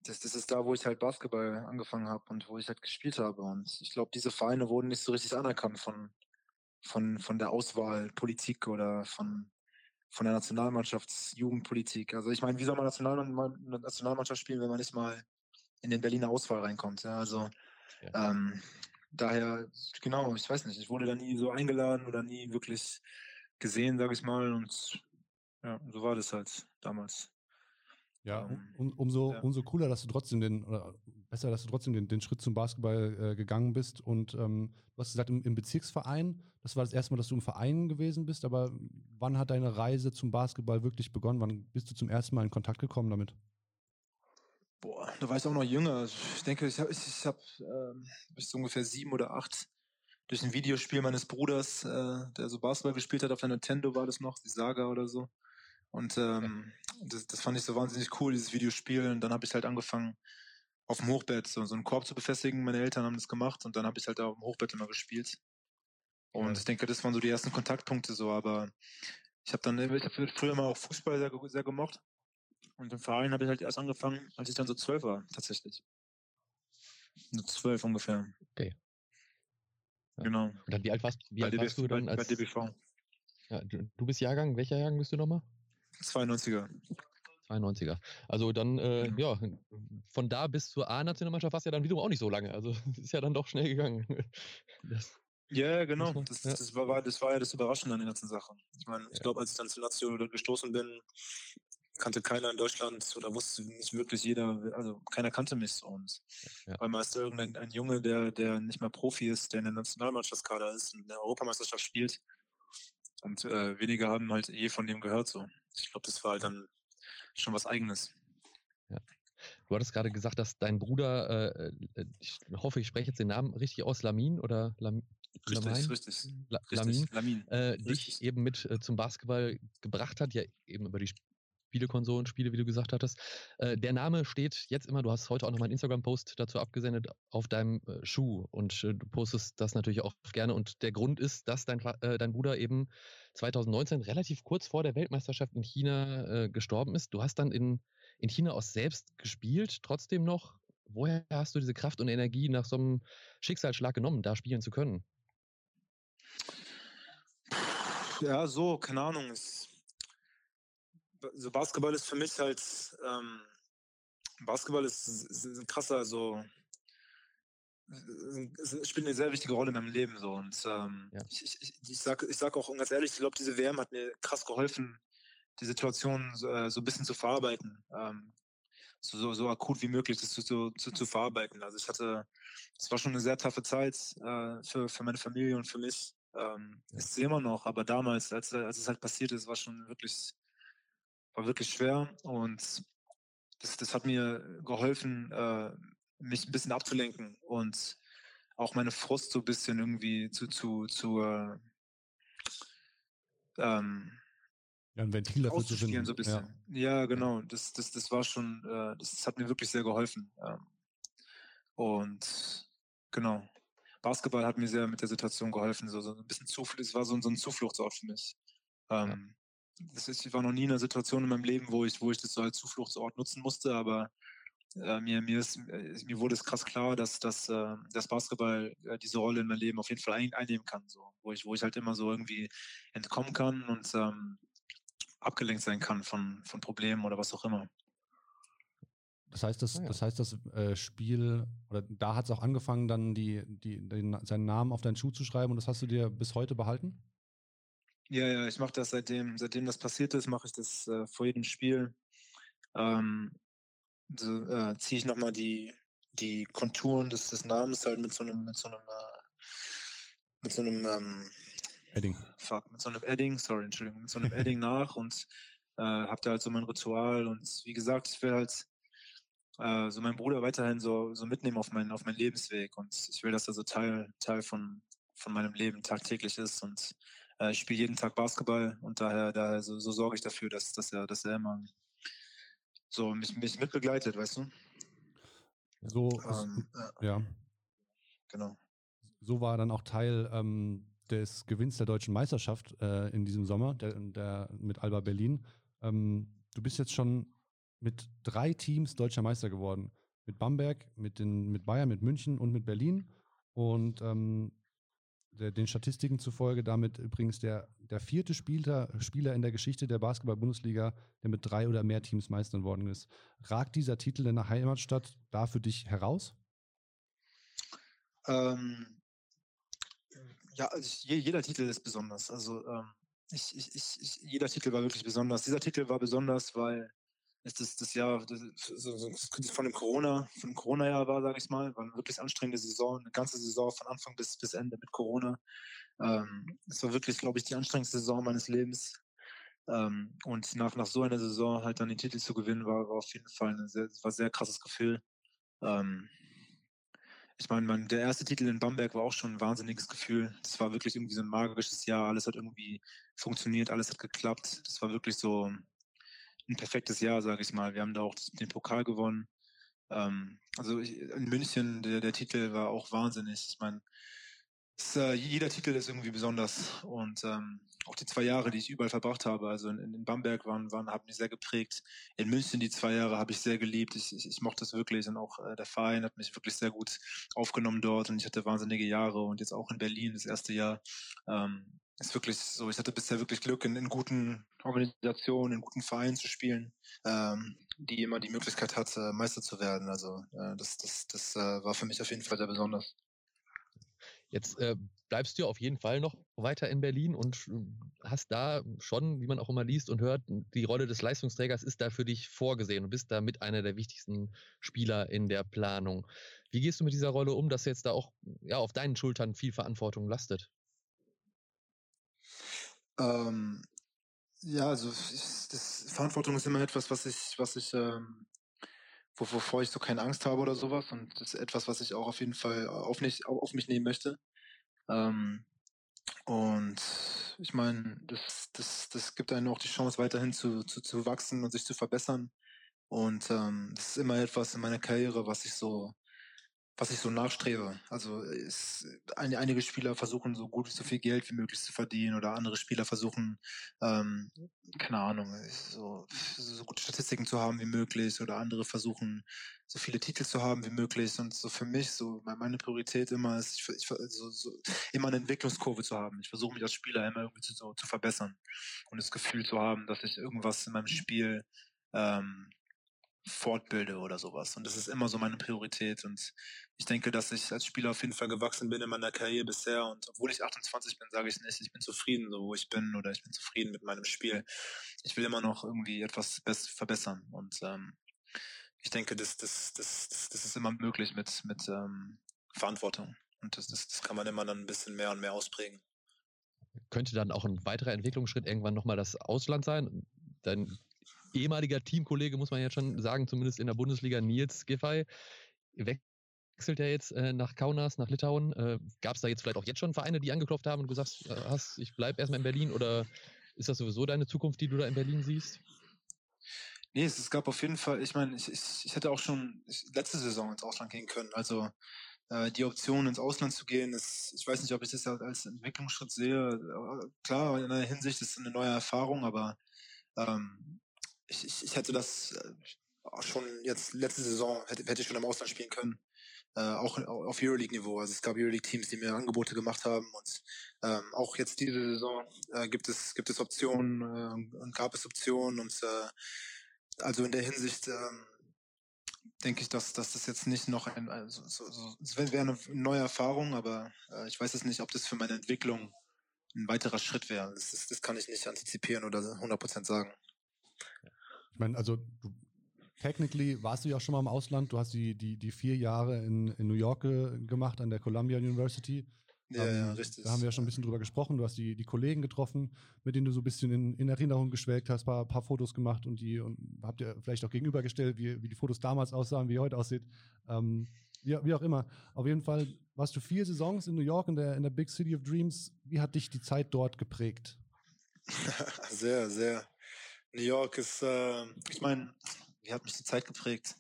[SPEAKER 3] das, das ist da, wo ich halt Basketball angefangen habe und wo ich halt gespielt habe. Und ich glaube, diese Vereine wurden nicht so richtig anerkannt von, von, von der Auswahlpolitik oder von, von der Nationalmannschaftsjugendpolitik. Also ich meine, wie soll man National Nationalmannschaft spielen, wenn man nicht mal in den Berliner Auswahl reinkommt? Ja, also ja. Ähm, daher, genau, ich weiß nicht, ich wurde da nie so eingeladen oder nie wirklich gesehen, sage ich mal. Und ja, so war das halt damals.
[SPEAKER 1] Ja, ähm, um, umso, ja. umso cooler, dass du trotzdem den, oder besser, dass du trotzdem den, den Schritt zum Basketball äh, gegangen bist. Und ähm, du hast gesagt, im, im, Bezirksverein, das war das erste Mal, dass du im Verein gewesen bist, aber wann hat deine Reise zum Basketball wirklich begonnen? Wann bist du zum ersten Mal in Kontakt gekommen damit?
[SPEAKER 3] Boah, da war ich auch noch jünger. Ich denke, ich habe ich, hab, äh, bis ungefähr sieben oder acht durch ein Videospiel meines Bruders, äh, der so Basketball gespielt hat, auf der Nintendo war das noch, die Saga oder so. Und ähm, das, das fand ich so wahnsinnig cool, dieses Videospiel. Und dann habe ich halt angefangen, auf dem Hochbett so, so einen Korb zu befestigen. Meine Eltern haben das gemacht und dann habe ich halt auf dem Hochbett immer gespielt. Und ja. ich denke, das waren so die ersten Kontaktpunkte so, aber ich habe dann, ich habe früher immer auch Fußball sehr, sehr gemocht. Und im Verein habe ich halt erst angefangen, als ich dann so zwölf war, tatsächlich. So zwölf ungefähr.
[SPEAKER 2] Okay.
[SPEAKER 3] Ja. Genau. Und
[SPEAKER 2] dann wie alt warst, wie alt warst du dann
[SPEAKER 3] als... Bei DBV.
[SPEAKER 2] Ja, du, du bist Jahrgang, welcher Jahrgang bist du nochmal?
[SPEAKER 3] 92er.
[SPEAKER 2] 92er. Also dann, äh, ja, von da bis zur A-Nationalmannschaft war es ja dann wiederum auch nicht so lange. Also ist ja dann doch schnell gegangen.
[SPEAKER 3] Das, ja, genau. Das, das, war, das war ja das Überraschende an der ganzen Sache. Ich meine, ich glaube, als ich dann zur Nation gestoßen bin, kannte keiner in Deutschland oder wusste nicht wirklich jeder, also keiner kannte mich so. Und ja. weil meist irgendein ein Junge, der, der nicht mehr Profi ist, der in der Nationalmannschaftskader ist und in der Europameisterschaft spielt. Und äh, wenige haben halt je von dem gehört so. Ich glaube, das war halt dann schon was Eigenes.
[SPEAKER 2] Ja. Du hattest gerade gesagt, dass dein Bruder, äh, äh, ich hoffe, ich spreche jetzt den Namen richtig aus, Lamin oder Lam
[SPEAKER 3] Richtig, Lamin? richtig.
[SPEAKER 2] La Lamin, Lamin. Äh, dich eben mit äh, zum Basketball gebracht hat, ja eben über die Spielekonsolen, Spiele, wie du gesagt hattest. Äh, der Name steht jetzt immer, du hast heute auch noch mal einen Instagram-Post dazu abgesendet, auf deinem äh, Schuh und äh, du postest das natürlich auch gerne und der Grund ist, dass dein, äh, dein Bruder eben 2019 relativ kurz vor der Weltmeisterschaft in China äh, gestorben ist. Du hast dann in, in China aus selbst gespielt, trotzdem noch. Woher hast du diese Kraft und Energie nach so einem Schicksalsschlag genommen, da spielen zu können?
[SPEAKER 3] Ja, so, keine Ahnung. Es so Basketball ist für mich halt, ähm, Basketball ist, ist, ein krasser, so, spielt eine sehr wichtige Rolle in meinem Leben so und ähm, ja. ich, ich, ich sage ich sag auch ganz ehrlich, ich glaube, diese WM hat mir krass geholfen, die Situation so, äh, so ein bisschen zu verarbeiten, ähm, so, so, so, akut wie möglich das zu, zu, zu, verarbeiten. Also ich hatte, es war schon eine sehr taffe Zeit äh, für, für meine Familie und für mich. Ähm, ja. Ist es immer noch, aber damals, als, als es halt passiert ist, war schon wirklich war wirklich schwer und das, das hat mir geholfen, äh, mich ein bisschen abzulenken und auch meine Frust so ein bisschen irgendwie zu, zu, zu äh, ähm,
[SPEAKER 1] ja, ein Ventil dafür
[SPEAKER 3] zu finden. so ein bisschen. Ja, ja genau. Das, das, das war schon, äh, das hat mir wirklich sehr geholfen. Ähm, und genau. Basketball hat mir sehr mit der Situation geholfen. So, so ein bisschen Zuflucht, es war so, so ein Zufluchtsort für mich. Ähm, das ist, ich war noch nie in einer Situation in meinem Leben, wo ich, wo ich das so als Zufluchtsort nutzen musste, aber äh, mir, mir, ist, äh, mir wurde es krass klar, dass, dass, äh, dass Basketball äh, diese Rolle in meinem Leben auf jeden Fall ein, einnehmen kann, so, wo, ich, wo ich halt immer so irgendwie entkommen kann und ähm, abgelenkt sein kann von, von Problemen oder was auch immer.
[SPEAKER 1] Das heißt, das, ah, ja. das, heißt, das äh, Spiel, oder da hat es auch angefangen, dann die, die, den, seinen Namen auf deinen Schuh zu schreiben und das hast du dir bis heute behalten?
[SPEAKER 3] Ja, ja, ich mache das seitdem, seitdem das passiert ist, mache ich das äh, vor jedem Spiel. Ähm, so, äh, ziehe ich nochmal die, die Konturen des, des Namens halt mit so einem, mit so einem, äh, mit so einem ähm,
[SPEAKER 1] Edding.
[SPEAKER 3] Fuck, mit so einem Edding, sorry, Entschuldigung, mit so einem Edding nach und äh, habe da halt so mein Ritual und wie gesagt, ich will halt äh, so meinen Bruder weiterhin so, so mitnehmen auf meinen, auf meinen Lebensweg und ich will, dass er so Teil, Teil von, von meinem Leben tagtäglich ist und ich spiele jeden Tag Basketball und daher, daher so, so sorge ich dafür, dass, dass er, dass er immer so mich, mich mitbegleitet, weißt du?
[SPEAKER 1] So, ähm, ja. ja.
[SPEAKER 3] Genau.
[SPEAKER 1] So war dann auch Teil ähm, des Gewinns der deutschen Meisterschaft äh, in diesem Sommer, der, der mit Alba Berlin. Ähm, du bist jetzt schon mit drei Teams deutscher Meister geworden. Mit Bamberg, mit, den, mit Bayern, mit München und mit Berlin. Und ähm, der, den Statistiken zufolge damit übrigens der, der vierte Spieler, Spieler in der Geschichte der Basketball-Bundesliga, der mit drei oder mehr Teams Meister worden ist. Ragt dieser Titel in der Heimatstadt da für dich heraus?
[SPEAKER 3] Ähm, ja, also jeder Titel ist besonders. Also ähm, ich, ich, ich, jeder Titel war wirklich besonders. Dieser Titel war besonders, weil es das, das Jahr das, so, von dem Corona, von dem Corona-Jahr war, sage ich mal, war eine wirklich anstrengende Saison, eine ganze Saison von Anfang bis, bis Ende mit Corona. Ähm, es war wirklich, glaube ich, die anstrengendste Saison meines Lebens. Ähm, und nach, nach so einer Saison halt dann den Titel zu gewinnen, war, war auf jeden Fall ein sehr, war sehr krasses Gefühl. Ähm, ich meine, mein, der erste Titel in Bamberg war auch schon ein wahnsinniges Gefühl. Das war wirklich irgendwie so ein magisches Jahr. Alles hat irgendwie funktioniert, alles hat geklappt. Das war wirklich so ein perfektes Jahr, sage ich mal. Wir haben da auch den Pokal gewonnen. Ähm, also ich, in München, der, der Titel war auch wahnsinnig. Ich meine, äh, jeder Titel ist irgendwie besonders. Und ähm, auch die zwei Jahre, die ich überall verbracht habe, also in, in Bamberg waren, waren, haben mich sehr geprägt. In München die zwei Jahre habe ich sehr geliebt. Ich, ich, ich mochte das wirklich und auch äh, der Verein hat mich wirklich sehr gut aufgenommen dort und ich hatte wahnsinnige Jahre und jetzt auch in Berlin das erste Jahr. Ähm, ist wirklich so, ich hatte bisher wirklich Glück, in, in guten Organisationen, in guten Vereinen zu spielen, ähm, die immer die Möglichkeit hat, äh, Meister zu werden. Also äh, das, das, das äh, war für mich auf jeden Fall sehr besonders.
[SPEAKER 2] Jetzt äh, bleibst du auf jeden Fall noch weiter in Berlin und hast da schon, wie man auch immer liest und hört, die Rolle des Leistungsträgers ist da für dich vorgesehen und bist da mit einer der wichtigsten Spieler in der Planung. Wie gehst du mit dieser Rolle um, dass jetzt da auch ja, auf deinen Schultern viel Verantwortung lastet?
[SPEAKER 3] Ähm, ja, also das, Verantwortung ist immer etwas, was ich, was ich, ähm, wovor ich so keine Angst habe oder sowas. Und das ist etwas, was ich auch auf jeden Fall auf, nicht, auf mich nehmen möchte. Ähm, und ich meine, das, das, das gibt einem auch die Chance, weiterhin zu, zu, zu wachsen und sich zu verbessern. Und ähm, das ist immer etwas in meiner Karriere, was ich so was ich so nachstrebe. Also ist, ein, einige Spieler versuchen so gut so viel Geld wie möglich zu verdienen oder andere Spieler versuchen, ähm, keine Ahnung, so, so gute Statistiken zu haben wie möglich oder andere versuchen so viele Titel zu haben wie möglich und so für mich so meine Priorität immer ist ich, ich, so, so, immer eine Entwicklungskurve zu haben. Ich versuche mich als Spieler immer irgendwie zu, so, zu verbessern und das Gefühl zu haben, dass ich irgendwas in meinem Spiel ähm, fortbilde oder sowas. Und das ist immer so meine Priorität. Und ich denke, dass ich als Spieler auf jeden Fall gewachsen bin in meiner Karriere bisher. Und obwohl ich 28 bin, sage ich nicht, ich bin zufrieden, so wo ich bin, oder ich bin zufrieden mit meinem Spiel. Ich will immer noch irgendwie etwas verbessern. Und ähm, ich denke, das, das, das, das, ist immer möglich mit, mit ähm, Verantwortung. Und das, das, das kann man immer dann ein bisschen mehr und mehr ausprägen.
[SPEAKER 2] Könnte dann auch ein weiterer Entwicklungsschritt irgendwann nochmal das Ausland sein? Dann ehemaliger Teamkollege, muss man ja schon sagen, zumindest in der Bundesliga, Nils Giffey, wechselt ja jetzt äh, nach Kaunas, nach Litauen. Äh, Gab es da jetzt vielleicht auch jetzt schon Vereine, die angeklopft haben und du sagst, äh, hast, ich bleibe erstmal in Berlin oder ist das sowieso deine Zukunft, die du da in Berlin siehst?
[SPEAKER 3] Nee, es, gab auf jeden Fall, ich meine, ich, ich, ich hätte auch schon letzte Saison ins Ausland gehen können. Also äh, die Option ins Ausland zu gehen, ist, ich weiß nicht, ob ich das als Entwicklungsschritt sehe. Äh, klar, in der Hinsicht ist es eine neue Erfahrung, aber ähm, ich, ich, ich hätte das äh, schon jetzt letzte Saison hätte, hätte ich schon im Ausland spielen können. Äh, auch auf Euroleague-Niveau. Also es gab Euroleague-Teams, die mir Angebote gemacht haben und ähm, auch jetzt diese Saison äh, gibt es gibt es Optionen äh, und gab es Optionen und äh, also in der Hinsicht ähm, denke ich, dass, dass das jetzt nicht noch ein, also so, so, es wäre eine neue Erfahrung, aber äh, ich weiß es nicht, ob das für meine Entwicklung ein weiterer Schritt wäre. Das, das, das kann ich nicht antizipieren oder 100% sagen.
[SPEAKER 1] Ich meine, also du, technically warst du ja auch schon mal im Ausland. Du hast die, die, die vier Jahre in, in New York gemacht an der Columbia University.
[SPEAKER 3] Ja, ähm, ja, richtig.
[SPEAKER 1] Da haben wir ja schon ein bisschen drüber gesprochen. Du hast die, die Kollegen getroffen, mit denen du so ein bisschen in, in Erinnerung geschwelgt hast, paar, paar Fotos gemacht und die und habt ihr vielleicht auch gegenübergestellt, wie, wie die Fotos damals aussahen, wie heute aussieht. Ähm, wie, wie auch immer. Auf jeden Fall warst du vier Saisons in New York in der, in der Big City of Dreams. Wie hat dich die Zeit dort geprägt?
[SPEAKER 3] sehr, sehr. New York ist, äh, ich meine, wie hat mich die Zeit geprägt?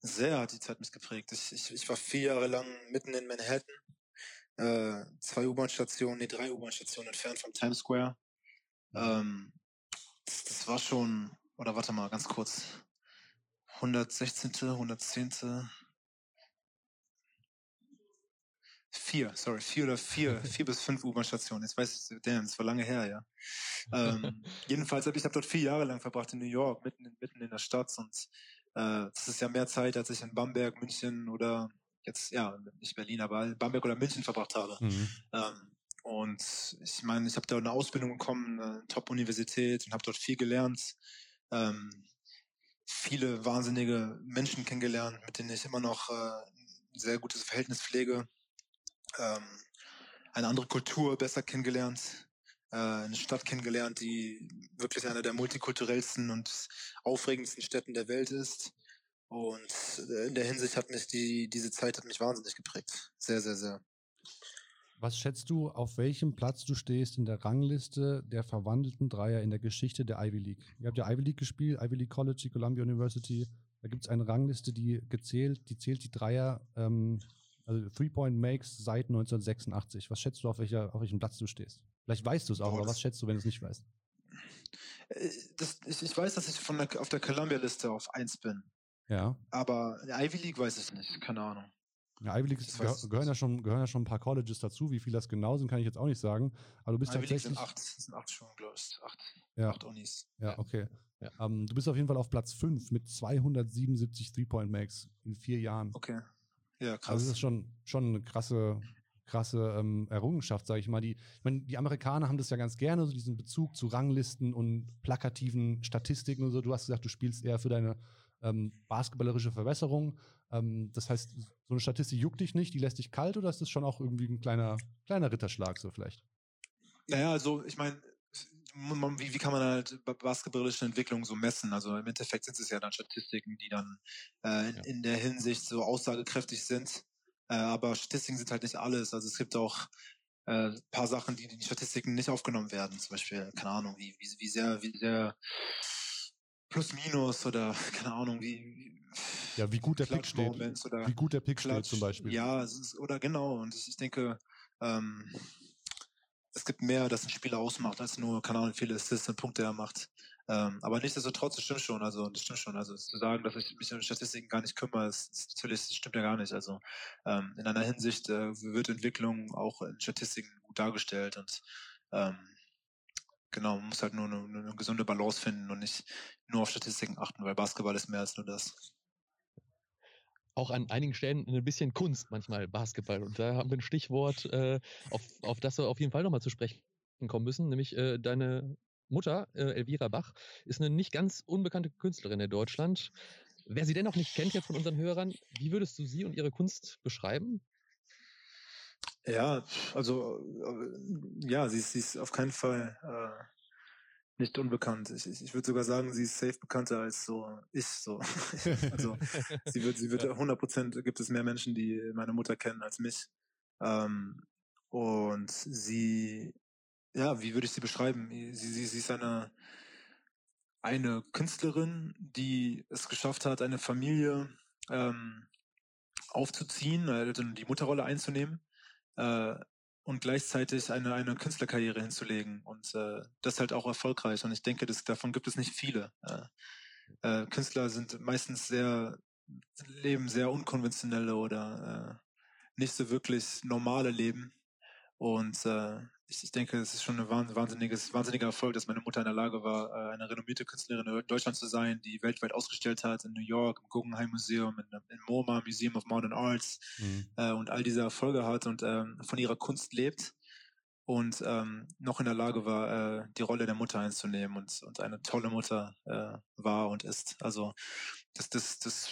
[SPEAKER 3] Sehr hat die Zeit mich geprägt. Ich, ich, ich war vier Jahre lang mitten in Manhattan äh, zwei U-Bahn-Stationen, nee, drei U-Bahn-Stationen entfernt vom Times Square. Ähm, das, das, war schon, oder warte mal, ganz kurz. 116., 110., vier, sorry, vier oder vier, vier bis fünf U-Bahn-Stationen. Jetzt weiß ich, damn, das war lange her, ja. Ähm, jedenfalls habe ich hab dort vier Jahre lang verbracht in New York, mitten in, mitten in der Stadt und äh, das ist ja mehr Zeit, als ich in Bamberg, München oder jetzt, ja, nicht Berlin, aber Bamberg oder München verbracht habe. Mhm. Ähm, und ich meine, ich habe da eine Ausbildung bekommen, eine Top-Universität und habe dort viel gelernt. Ähm, viele wahnsinnige Menschen kennengelernt, mit denen ich immer noch äh, ein sehr gutes Verhältnis pflege. Ähm, eine andere Kultur besser kennengelernt, äh, eine Stadt kennengelernt, die wirklich eine der multikulturellsten und aufregendsten Städten der Welt ist. Und äh, in der Hinsicht hat mich die, diese Zeit hat mich wahnsinnig geprägt. Sehr, sehr, sehr.
[SPEAKER 1] Was schätzt du, auf welchem Platz du stehst in der Rangliste der verwandelten Dreier in der Geschichte der Ivy League? Ihr habt ja Ivy League gespielt, Ivy League College, die Columbia University. Da gibt es eine Rangliste, die gezählt, die zählt die Dreier, ähm, also Three-Point-Makes seit 1986. Was schätzt du, auf, welcher, auf welchem Platz du stehst? Vielleicht weißt du es auch, oh, aber was schätzt du, wenn du es nicht weißt?
[SPEAKER 3] Äh, das, ich, ich, weiß, dass ich von der, auf der Columbia-Liste auf 1 bin.
[SPEAKER 1] Ja.
[SPEAKER 3] Aber Ivy League weiß ich nicht, keine Ahnung.
[SPEAKER 1] Ja, Ivy League gehör, gehören, ja schon, gehören ja schon ein paar Colleges dazu. Wie viel das genau sind, kann ich jetzt auch nicht sagen. Aber du bist Ivy tatsächlich.
[SPEAKER 3] League sind acht, sind acht schon, glaube ich. Acht,
[SPEAKER 1] ja.
[SPEAKER 3] acht Unis.
[SPEAKER 1] Ja, okay. Ja. Ähm, du bist auf jeden Fall auf Platz 5 mit 277 Three-Point-Makes in vier Jahren.
[SPEAKER 3] Okay. Ja, krass.
[SPEAKER 1] Also das ist schon, schon eine krasse, krasse ähm, Errungenschaft, sage ich mal. Die, ich meine, die Amerikaner haben das ja ganz gerne, so diesen Bezug zu Ranglisten und plakativen Statistiken und so. Du hast gesagt, du spielst eher für deine ähm, basketballerische Verbesserung. Ähm, das heißt, so eine Statistik juckt dich nicht, die lässt dich kalt oder ist das schon auch irgendwie ein kleiner, kleiner Ritterschlag so vielleicht?
[SPEAKER 3] Naja, also ich meine, wie, wie kann man halt basketballische Entwicklung so messen? Also im Endeffekt sind es ja dann Statistiken, die dann äh, in, ja. in, der Hinsicht so aussagekräftig sind. Äh, aber Statistiken sind halt nicht alles. Also es gibt auch ein äh, paar Sachen, die in die Statistiken nicht aufgenommen werden. Zum Beispiel, keine Ahnung, wie, wie, wie sehr, wie sehr plus minus oder keine Ahnung, wie.
[SPEAKER 1] Ja, wie gut der Pick steht. wie gut der Pick Klatsch, steht zum Beispiel.
[SPEAKER 3] Ja, ist, oder genau. Und ich denke, ähm, es gibt mehr, das ein Spieler ausmacht, als nur, keine Ahnung, viele Assists und Punkte er macht. Ähm, aber nichtsdestotrotz, das stimmt schon. Also, das stimmt schon. Also, zu sagen, dass ich mich um Statistiken gar nicht kümmere, ist, ist natürlich, das stimmt ja gar nicht. Also, ähm, in einer Hinsicht äh, wird Entwicklung auch in Statistiken gut dargestellt und, ähm, Genau, man muss halt nur eine, eine, gesunde Balance finden und nicht nur auf Statistiken achten, weil Basketball ist mehr als nur das.
[SPEAKER 2] Auch an einigen Stellen ein bisschen Kunst manchmal Basketball. Und da haben wir ein Stichwort, äh, auf, auf das wir auf jeden Fall nochmal zu sprechen kommen müssen, nämlich äh, deine Mutter, äh, Elvira Bach, ist eine nicht ganz unbekannte Künstlerin in Deutschland. Wer sie dennoch nicht kennt jetzt von unseren Hörern, wie würdest du sie und ihre Kunst beschreiben?
[SPEAKER 3] Ja, also äh, ja, sie ist, sie ist auf keinen Fall äh, nicht unbekannt. Ich, ich, ich würde sogar sagen, sie ist safe bekannter als so ich so. also sie wird, sie wird 100 Prozent gibt es mehr Menschen, die meine Mutter kennen als mich. Ähm, und sie, ja, wie würde ich sie beschreiben? Sie, sie, sie ist eine eine Künstlerin, die es geschafft hat, eine Familie ähm, aufzuziehen, also die Mutterrolle einzunehmen äh, und gleichzeitig eine, eine Künstlerkarriere hinzulegen und äh, das halt auch erfolgreich. Und ich denke, das, davon gibt es nicht viele. Äh, äh Künstler sind meistens sehr, leben sehr unkonventionelle oder äh, nicht so wirklich normale Leben. Und äh, ich, ich denke, es ist schon ein wahnsinniges, wahnsinniger Erfolg, dass meine Mutter in der Lage war, äh, eine renommierte Künstlerin in Deutschland zu sein, die weltweit ausgestellt hat, in New York, im Guggenheim Museum, in, im MoMA, Museum of Modern Arts mhm. äh, und all diese Erfolge hat und ähm, von ihrer Kunst lebt und ähm, noch in der Lage war, äh, die Rolle der Mutter einzunehmen und, und eine tolle Mutter äh, war und ist. Also das, das, das,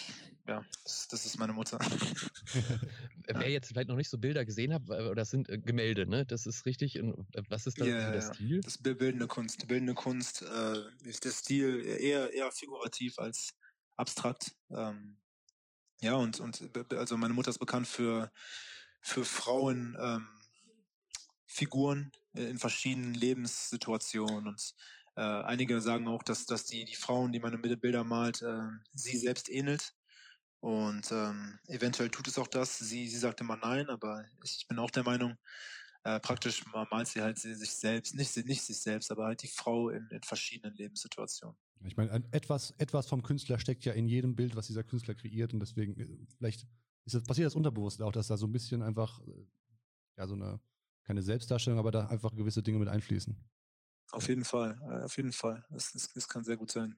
[SPEAKER 3] ja, das, das ist meine Mutter.
[SPEAKER 2] Wer jetzt vielleicht noch nicht so Bilder gesehen hat, das sind äh, Gemälde, ne? Das ist richtig. Und was ist da yeah, der Stil?
[SPEAKER 3] Das bildende Kunst. Bildende Kunst äh, ist der Stil eher, eher figurativ als abstrakt. Ähm, ja, und, und also meine Mutter ist bekannt für, für Frauen, ähm, Figuren äh, in verschiedenen Lebenssituationen und äh, einige sagen auch, dass, dass die, die Frauen, die meine Bilder malt, äh, sie selbst ähnelt. Und ähm, eventuell tut es auch das. Sie, sie sagt immer nein, aber ich bin auch der Meinung, äh, praktisch malt sie halt sich selbst, nicht, nicht sich selbst, aber halt die Frau in, in verschiedenen Lebenssituationen.
[SPEAKER 1] Ich meine, etwas, etwas vom Künstler steckt ja in jedem Bild, was dieser Künstler kreiert und deswegen, äh, vielleicht ist das, passiert das unterbewusst auch, dass da so ein bisschen einfach, ja, so eine keine Selbstdarstellung, aber da einfach gewisse Dinge mit einfließen.
[SPEAKER 3] Auf jeden Fall, äh, auf jeden Fall. Das, das, das kann sehr gut sein.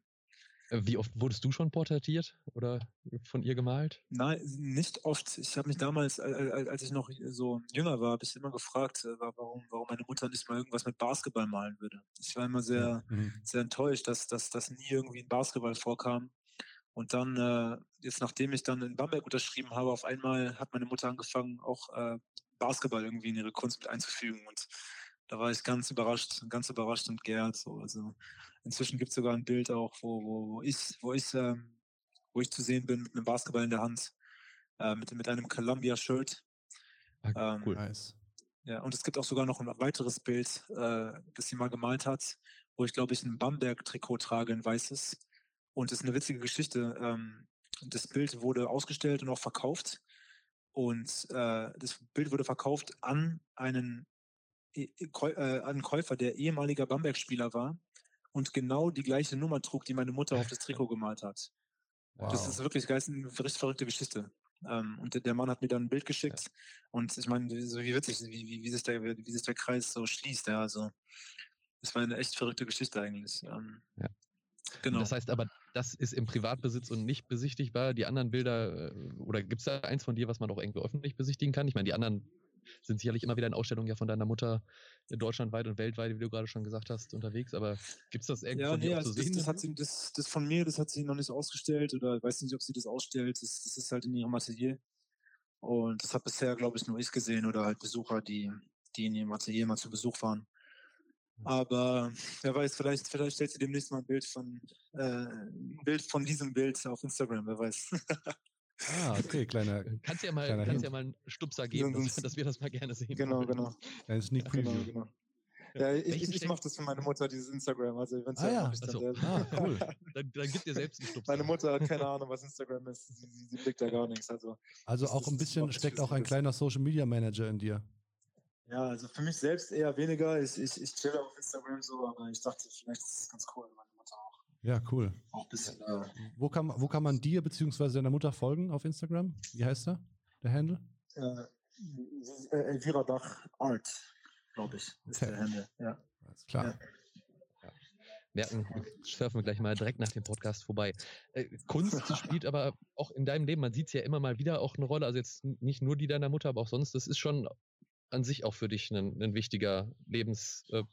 [SPEAKER 2] Äh, wie oft wurdest du schon porträtiert oder von ihr gemalt?
[SPEAKER 3] Nein, nicht oft. Ich habe mich damals, als ich noch so jünger war, habe ich immer gefragt, äh, warum, warum meine Mutter nicht mal irgendwas mit Basketball malen würde. Ich war immer sehr, mhm. sehr enttäuscht, dass, dass, dass nie irgendwie ein Basketball vorkam. Und dann, jetzt nachdem ich dann in Bamberg unterschrieben habe, auf einmal hat meine Mutter angefangen, auch Basketball irgendwie in ihre Kunst mit einzufügen. Und da war ich ganz überrascht, ganz überrascht und geehrt. So. Also inzwischen gibt es sogar ein Bild auch, wo, wo, wo ich, wo ich, ähm, wo ich zu sehen bin mit einem Basketball in der Hand, äh, mit, mit einem Columbia-Shirt.
[SPEAKER 2] Ah, ähm, cool. Nice.
[SPEAKER 3] Ja, und es gibt auch sogar noch ein weiteres Bild, äh, das sie mal gemalt hat, wo ich glaube ich ein Bamberg-Trikot trage, ein weißes. Und es ist eine witzige Geschichte. Ähm, das Bild wurde ausgestellt und auch verkauft. Und äh, das Bild wurde verkauft an einen, äh, einen Käufer, der ehemaliger Bamberg-Spieler war und genau die gleiche Nummer trug, die meine Mutter auf das Trikot gemalt hat. Wow. Das ist wirklich geil, eine richtig verrückte Geschichte. Ähm, und der Mann hat mir dann ein Bild geschickt ja. und ich meine, so wie witzig, wie, wie, wie, sich der, wie sich der Kreis so schließt. Ja, also das war eine echt verrückte Geschichte eigentlich. Ähm,
[SPEAKER 2] ja. Genau. Das heißt aber, das ist im Privatbesitz und nicht besichtigbar. Die anderen Bilder, äh, oder gibt es da eins von dir, was man auch irgendwie öffentlich besichtigen kann? Ich meine, die anderen sind sicherlich immer wieder in Ausstellungen ja von deiner Mutter deutschlandweit und weltweit, wie du gerade schon gesagt hast, unterwegs. Aber gibt es das irgendwie
[SPEAKER 3] ja, von nee, also zu das, sehen? Das, hat sie, das, das von mir, das hat sie noch nicht ausgestellt oder ich weiß nicht, ob sie das ausstellt. Das, das ist halt in ihrem Atelier. Und das hat bisher, glaube ich, nur ich gesehen oder halt Besucher, die, die in ihrem Atelier mal zu Besuch waren. Aber wer weiß, vielleicht, vielleicht stellt sie demnächst mal ein Bild von äh, ein Bild von diesem Bild auf Instagram, wer weiß.
[SPEAKER 1] ah, okay, kleiner.
[SPEAKER 2] Kannst ja mal, kannst ja mal einen Stupser geben, dass, dass, wir das mal gerne sehen.
[SPEAKER 3] Genau, genau.
[SPEAKER 1] Ein Sneak Preview.
[SPEAKER 3] Genau, genau. Ja, ich, ich, ich mache das für meine Mutter, dieses Instagram. Also,
[SPEAKER 1] wenn's ah, ja. Dann so. ah, cool.
[SPEAKER 2] dann, dann gibt ihr selbst einen Stupser.
[SPEAKER 3] Meine Mutter hat keine Ahnung, was Instagram ist. Sie, sie, sie blickt da gar nichts. Also,
[SPEAKER 1] also auch ein bisschen steckt auch ein kleiner Social Media Manager in dir.
[SPEAKER 3] Ja, also für mich selbst eher weniger. Ich, ich, ich chill auf Instagram so, aber ich dachte, vielleicht ist es ganz cool, meine Mutter auch.
[SPEAKER 1] Ja, cool.
[SPEAKER 3] Auch ein bisschen. Äh,
[SPEAKER 1] wo, kann, wo kann man dir bzw. deiner Mutter folgen auf Instagram? Wie heißt der, der Handle?
[SPEAKER 3] Äh, äh Elvira Dach Art, glaube ich, ist okay. der Handle. Ja.
[SPEAKER 1] Alles klar. Ja
[SPEAKER 2] merken, surfen wir gleich mal direkt nach dem Podcast vorbei. Äh, Kunst spielt aber auch in deinem Leben, man sieht es ja immer mal wieder auch eine Rolle, also jetzt nicht nur die deiner Mutter, aber auch sonst, das ist schon an sich auch für dich ein, ein wichtiger Lebens, äh,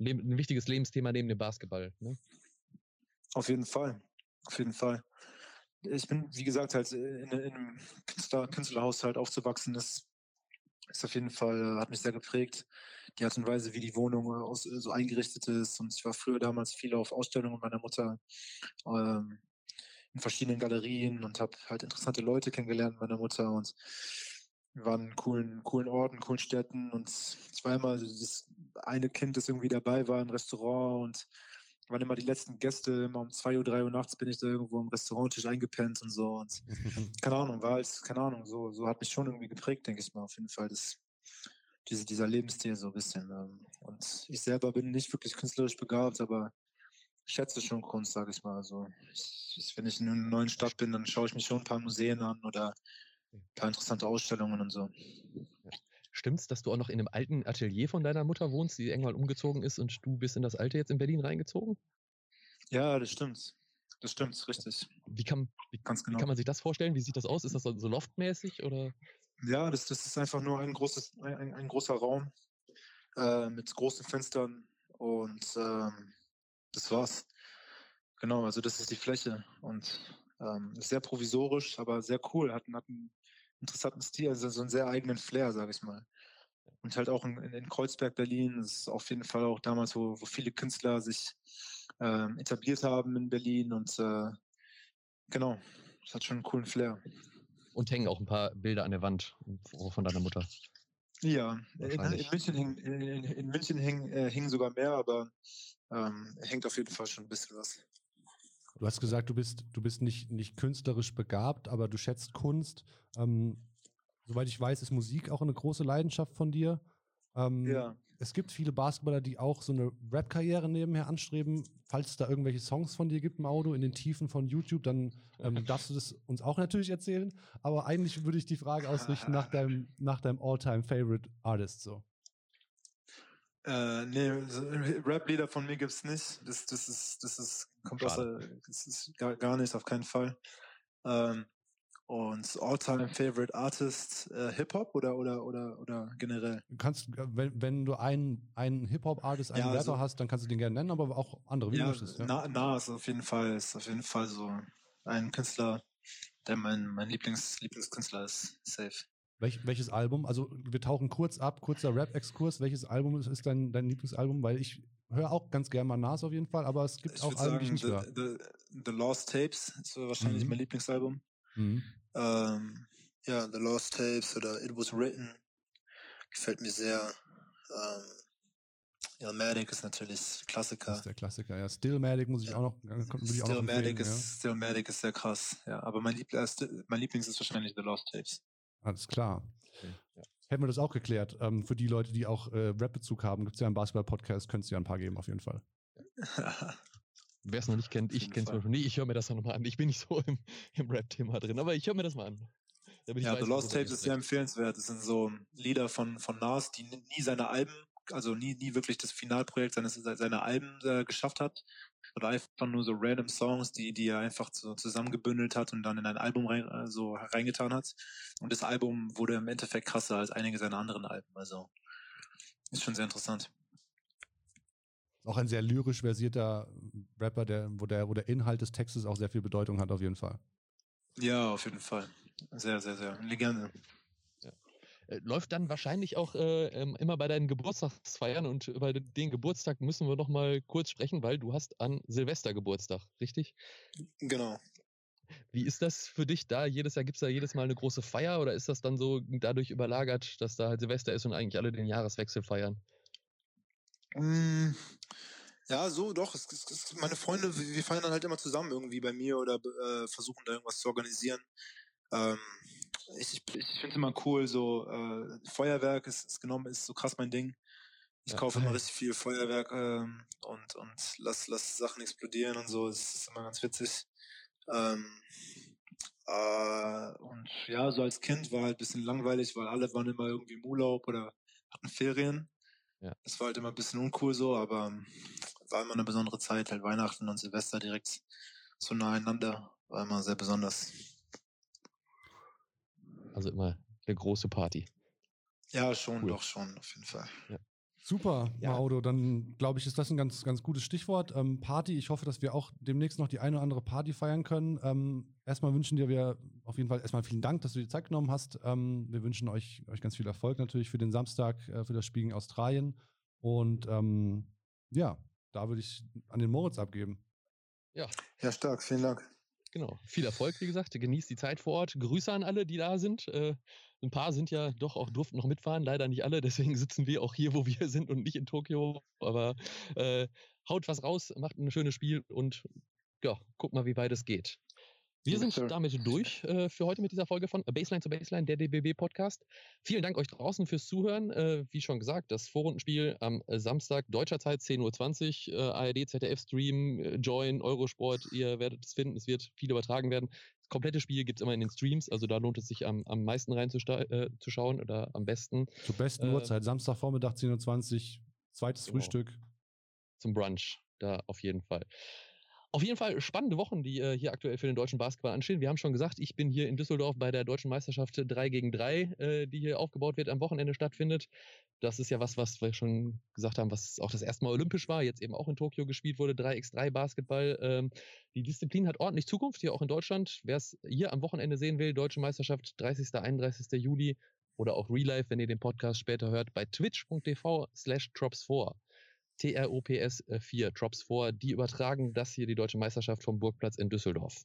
[SPEAKER 2] ein wichtiges Lebensthema neben dem Basketball. Ne?
[SPEAKER 3] Auf jeden Fall. Auf jeden Fall. Ich bin, wie gesagt, halt in, in einem Künstler, Künstlerhaushalt aufzuwachsen, das ist auf jeden Fall, hat mich sehr geprägt. die Art und Weise, wie die Wohnung äh, aus, so eingerichtet ist. Und ich war früher damals viel auf Ausstellungen meiner Mutter ähm, in verschiedenen Galerien und habe halt interessante Leute kennengelernt, meiner Mutter. Und wir waren in coolen, coolen Orten, coolen Städten. Und ich immer das eine Kind, das irgendwie dabei war im Restaurant und waren immer die letzten Gäste, immer um 2 Uhr, 3 Uhr nachts bin ich da irgendwo am Restauranttisch eingepennt und so. Und keine Ahnung, war als, keine Ahnung, so, so hat mich schon irgendwie geprägt, denke ich mal, auf jeden Fall. Das, diese, dieser Lebensstil so ein bisschen. Ähm, und ich selber bin nicht wirklich künstlerisch begabt, aber schätze schon Kunst, sage ich mal. Also ich, wenn ich in einer neuen Stadt bin, dann schaue ich mir schon ein paar Museen an oder paar interessante Ausstellungen und so.
[SPEAKER 2] Stimmt's, dass du auch noch in einem alten Atelier von deiner Mutter wohnst, die irgendwann umgezogen ist und du bist in das alte jetzt in Berlin reingezogen?
[SPEAKER 3] Ja, das stimmt. Das stimmt, richtig.
[SPEAKER 2] Wie kann, wie,
[SPEAKER 3] genau.
[SPEAKER 2] wie kann man sich das vorstellen? Wie sieht das aus? Ist das so loftmäßig oder?
[SPEAKER 3] Ja, das, das ist einfach nur ein, großes, ein, ein, ein großer Raum äh, mit großen Fenstern und ähm, das war's. Genau, also das ist die Fläche und ähm, ist sehr provisorisch, aber sehr cool. Hat, hat einen interessanten Stil, also so einen sehr eigenen Flair, sage ich mal. Und halt auch in, in Kreuzberg, Berlin, das ist auf jeden Fall auch damals, wo, wo viele Künstler sich ähm, etabliert haben in Berlin und äh, genau, das hat schon einen coolen Flair.
[SPEAKER 2] Und hängen auch ein paar Bilder an der Wand von deiner Mutter.
[SPEAKER 3] Ja, in, in. München, hing, in, in in München hing, äh, hing sogar mehr, aber ähm, hängt auf jeden Fall schon ein bisschen was.
[SPEAKER 1] Du hast gesagt, du bist, du bist nicht, nicht künstlerisch begabt, aber du schätzt Kunst. Ähm, soweit ich weiß, ist Musik auch eine große Leidenschaft von dir. Ähm,
[SPEAKER 3] Ja.
[SPEAKER 1] Es gibt viele Basketballer, die auch so eine Rap-Karriere nebenher anstreben. Falls es da irgendwelche Songs von dir gibt, Maudo, in den Tiefen von YouTube, dann ähm, darfst du das uns auch natürlich erzählen. Aber eigentlich würde ich die Frage ausrichten nach deinem, nach deinem All-Time-Favorite Artist. So.
[SPEAKER 3] Äh, nee, Rap-Lieder von mir gibt's nicht. Das, das ist, das ist, kommt aus
[SPEAKER 2] Schade.
[SPEAKER 3] das ist gar, gar nicht, auf keinen Fall. Ähm, und All-Time Favorite Artist äh, Hip-Hop oder, oder, oder, oder generell?
[SPEAKER 1] Kannst, äh, wenn, wenn du einen, einen Hip-Hop-Artist, einen
[SPEAKER 3] Ja,
[SPEAKER 1] Rapper
[SPEAKER 3] also-
[SPEAKER 1] hast, dann kannst du den gerne nennen, aber auch andere, wie
[SPEAKER 3] Ja,
[SPEAKER 1] möchtest. Ja.
[SPEAKER 3] Na, Nas auf jeden Fall ist auf jeden Fall so ein Künstler, der mein, mein Lieblings, Lieblingskünstler ist. Safe.
[SPEAKER 1] Welch, welches Album? Also wir tauchen kurz ab, kurzer Rap-Exkurs. Welches Album ist, ist dein, dein Lieblingsalbum? Weil ich höre auch ganz gerne mal Nas auf jeden Fall, aber es gibt
[SPEAKER 3] Ich
[SPEAKER 1] auch Alben, die ich nicht
[SPEAKER 3] the,
[SPEAKER 1] höre.
[SPEAKER 3] the, the Lost Tapes ist wahrscheinlich
[SPEAKER 1] Mhm.
[SPEAKER 3] mein Lieblingsalbum.
[SPEAKER 1] Mhm.
[SPEAKER 3] Ähm, ja, The Lost Tapes oder It Was Written gefällt mir sehr. Ähm, Illmatic ist natürlich
[SPEAKER 1] Das
[SPEAKER 3] Klassiker.
[SPEAKER 1] ist der Klassiker, ja. Stillmatic muss ich
[SPEAKER 3] Ja.
[SPEAKER 1] auch noch, äh, noch
[SPEAKER 3] Stillmatic
[SPEAKER 1] empfehlen, ja.
[SPEAKER 3] ist, Stillmatic ist sehr krass, ja. Aber mein, Liebl äh, Still- mein Lieblings ist wahrscheinlich The Lost Tapes.
[SPEAKER 1] Alles klar.
[SPEAKER 2] Ja.
[SPEAKER 1] Hätten wir das auch geklärt. Ähm, für die Leute, die auch äh, Rap-Bezug haben, gibt es ja einen Basketball-Podcast, könntest du ja ein paar geben, auf jeden Fall.
[SPEAKER 2] Wer es noch nicht kennt, ich kenne es schon. Nee, ich höre mir das nochmal an. Ich bin nicht so im, im Rap-Thema drin, aber ich höre mir das mal an.
[SPEAKER 3] Ja,
[SPEAKER 2] weiß,
[SPEAKER 3] The Lost Tapes ist sehr empfehlenswert. Das sind so Lieder von, von Nas, die nie nie seine Alben, also nie, nie wirklich das Finalprojekt seines, seiner Alben äh, geschafft hat. Oder einfach nur so random Songs, die, die er einfach so zusammengebündelt hat und dann in ein Album rein, äh, so reingetan hat. Und das Album wurde im Endeffekt krasser als einige seiner anderen Alben. Also ist schon sehr interessant.
[SPEAKER 1] Auch ein sehr lyrisch versierter Rapper, der, wo, der, wo der Inhalt des Textes auch sehr viel Bedeutung hat, auf jeden Fall.
[SPEAKER 3] Ja, auf jeden Fall. Sehr, sehr, sehr. Legende.
[SPEAKER 2] Äh, Läuft dann wahrscheinlich auch äh, ähm, immer bei deinen Geburtstagsfeiern und über den Geburtstag müssen wir noch mal kurz sprechen, weil du hast an Silvester Geburtstag, richtig?
[SPEAKER 3] Genau.
[SPEAKER 2] Wie ist das für dich da? Jedes Jahr gibt es da jedes Mal eine große Feier oder ist das dann so dadurch überlagert, dass da halt Silvester ist und eigentlich alle den Jahreswechsel feiern?
[SPEAKER 3] Mm, Ja, so doch. Es, es, es, meine Freunde, wir wir feiern dann halt immer zusammen irgendwie bei mir oder äh, versuchen da irgendwas zu organisieren. Ähm, ich ich, finde es immer cool, so äh, Feuerwerk ist, ist genommen, ist so krass mein Ding. Ich
[SPEAKER 2] Ja.
[SPEAKER 3] kaufe immer richtig viel Feuerwerk ähm, und, und lass, lass Sachen explodieren und so. Das ist immer ganz witzig. Ähm, äh, und ja, so als Kind war halt ein bisschen langweilig, weil alle waren immer irgendwie im Urlaub oder hatten Ferien.
[SPEAKER 2] Ja.
[SPEAKER 3] Das war halt immer ein bisschen uncool so, aber ähm, war immer eine besondere Zeit, halt Weihnachten und Silvester direkt so nah einander. War immer sehr besonders.
[SPEAKER 2] Also immer eine große Party.
[SPEAKER 3] Ja, schon,
[SPEAKER 2] Cool.
[SPEAKER 3] doch schon, auf jeden Fall.
[SPEAKER 1] Super, ja. Maudo. Dann glaube ich, ist das ein ganz, ganz gutes Stichwort. Ähm, Party. Ich hoffe, dass wir auch demnächst noch die eine oder andere Party feiern können. Ähm, erstmal wünschen dir wir auf jeden Fall erstmal vielen Dank, dass du dir Zeit genommen hast. Ähm, wir wünschen euch, euch ganz viel Erfolg natürlich für den Samstag, äh, für das Spiel in Australien. Und ähm, ja, da würde ich an den Moritz abgeben.
[SPEAKER 3] Ja. Ja, stark. Vielen Dank.
[SPEAKER 2] Genau. Viel Erfolg, wie gesagt. Genießt die Zeit vor Ort. Grüße an alle, die da sind. Äh, ein paar sind ja doch auch, durften noch mitfahren, leider nicht alle. Deswegen sitzen wir auch hier, wo wir sind und nicht in Tokio. Aber äh, haut was raus, macht ein schönes Spiel und ja, guck mal, wie weit es geht. Wir sind damit durch äh, für heute mit dieser Folge von Baseline zu Baseline, der DBB Podcast. Vielen Dank euch draußen fürs Zuhören. Äh, wie schon gesagt, das Vorrundenspiel am Samstag deutscher Zeit 10.20 Uhr, äh, ARD, ZDF Stream, äh, Join, Eurosport, ihr werdet es finden, es wird viel übertragen werden. Das komplette Spiel gibt es immer in den Streams, also da lohnt es sich am, am meisten reinzuschauen äh, oder am besten.
[SPEAKER 1] Zur besten äh, Uhrzeit, Samstagvormittag 10.20 Uhr, zweites genau. Frühstück.
[SPEAKER 2] Zum Brunch, da auf jeden Fall. Auf jeden Fall spannende Wochen, die äh, hier aktuell für den deutschen Basketball anstehen. Wir haben schon gesagt, ich bin hier in Düsseldorf bei der deutschen Meisterschaft 3 gegen 3, äh, die hier aufgebaut wird, am Wochenende stattfindet. Das ist ja was, was wir schon gesagt haben, was auch das erste Mal olympisch war, jetzt eben auch in Tokio gespielt wurde, 3x3 Basketball. Ähm, die Disziplin hat ordentlich Zukunft hier auch in Deutschland. Wer es hier am Wochenende sehen will, Deutsche Meisterschaft 30. 31. Juli oder auch Real Life, wenn ihr den Podcast später hört, bei twitch.tv slash drops4. TROPS 4, Drops 4, die übertragen das hier, die deutsche Meisterschaft vom Burgplatz in Düsseldorf.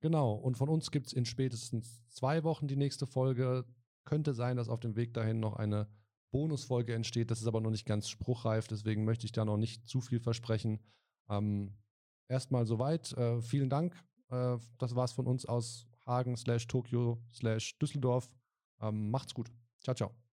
[SPEAKER 1] Genau, und von uns gibt es in spätestens zwei Wochen die nächste Folge. Könnte sein, dass auf dem Weg dahin noch eine Bonusfolge entsteht. Das ist aber noch nicht ganz spruchreif, deswegen möchte ich da noch nicht zu viel versprechen. Ähm, erstmal soweit. Äh, vielen Dank. Äh, das war's von uns aus Hagen slash Tokio slash Düsseldorf. Ähm, macht's gut. Ciao, ciao.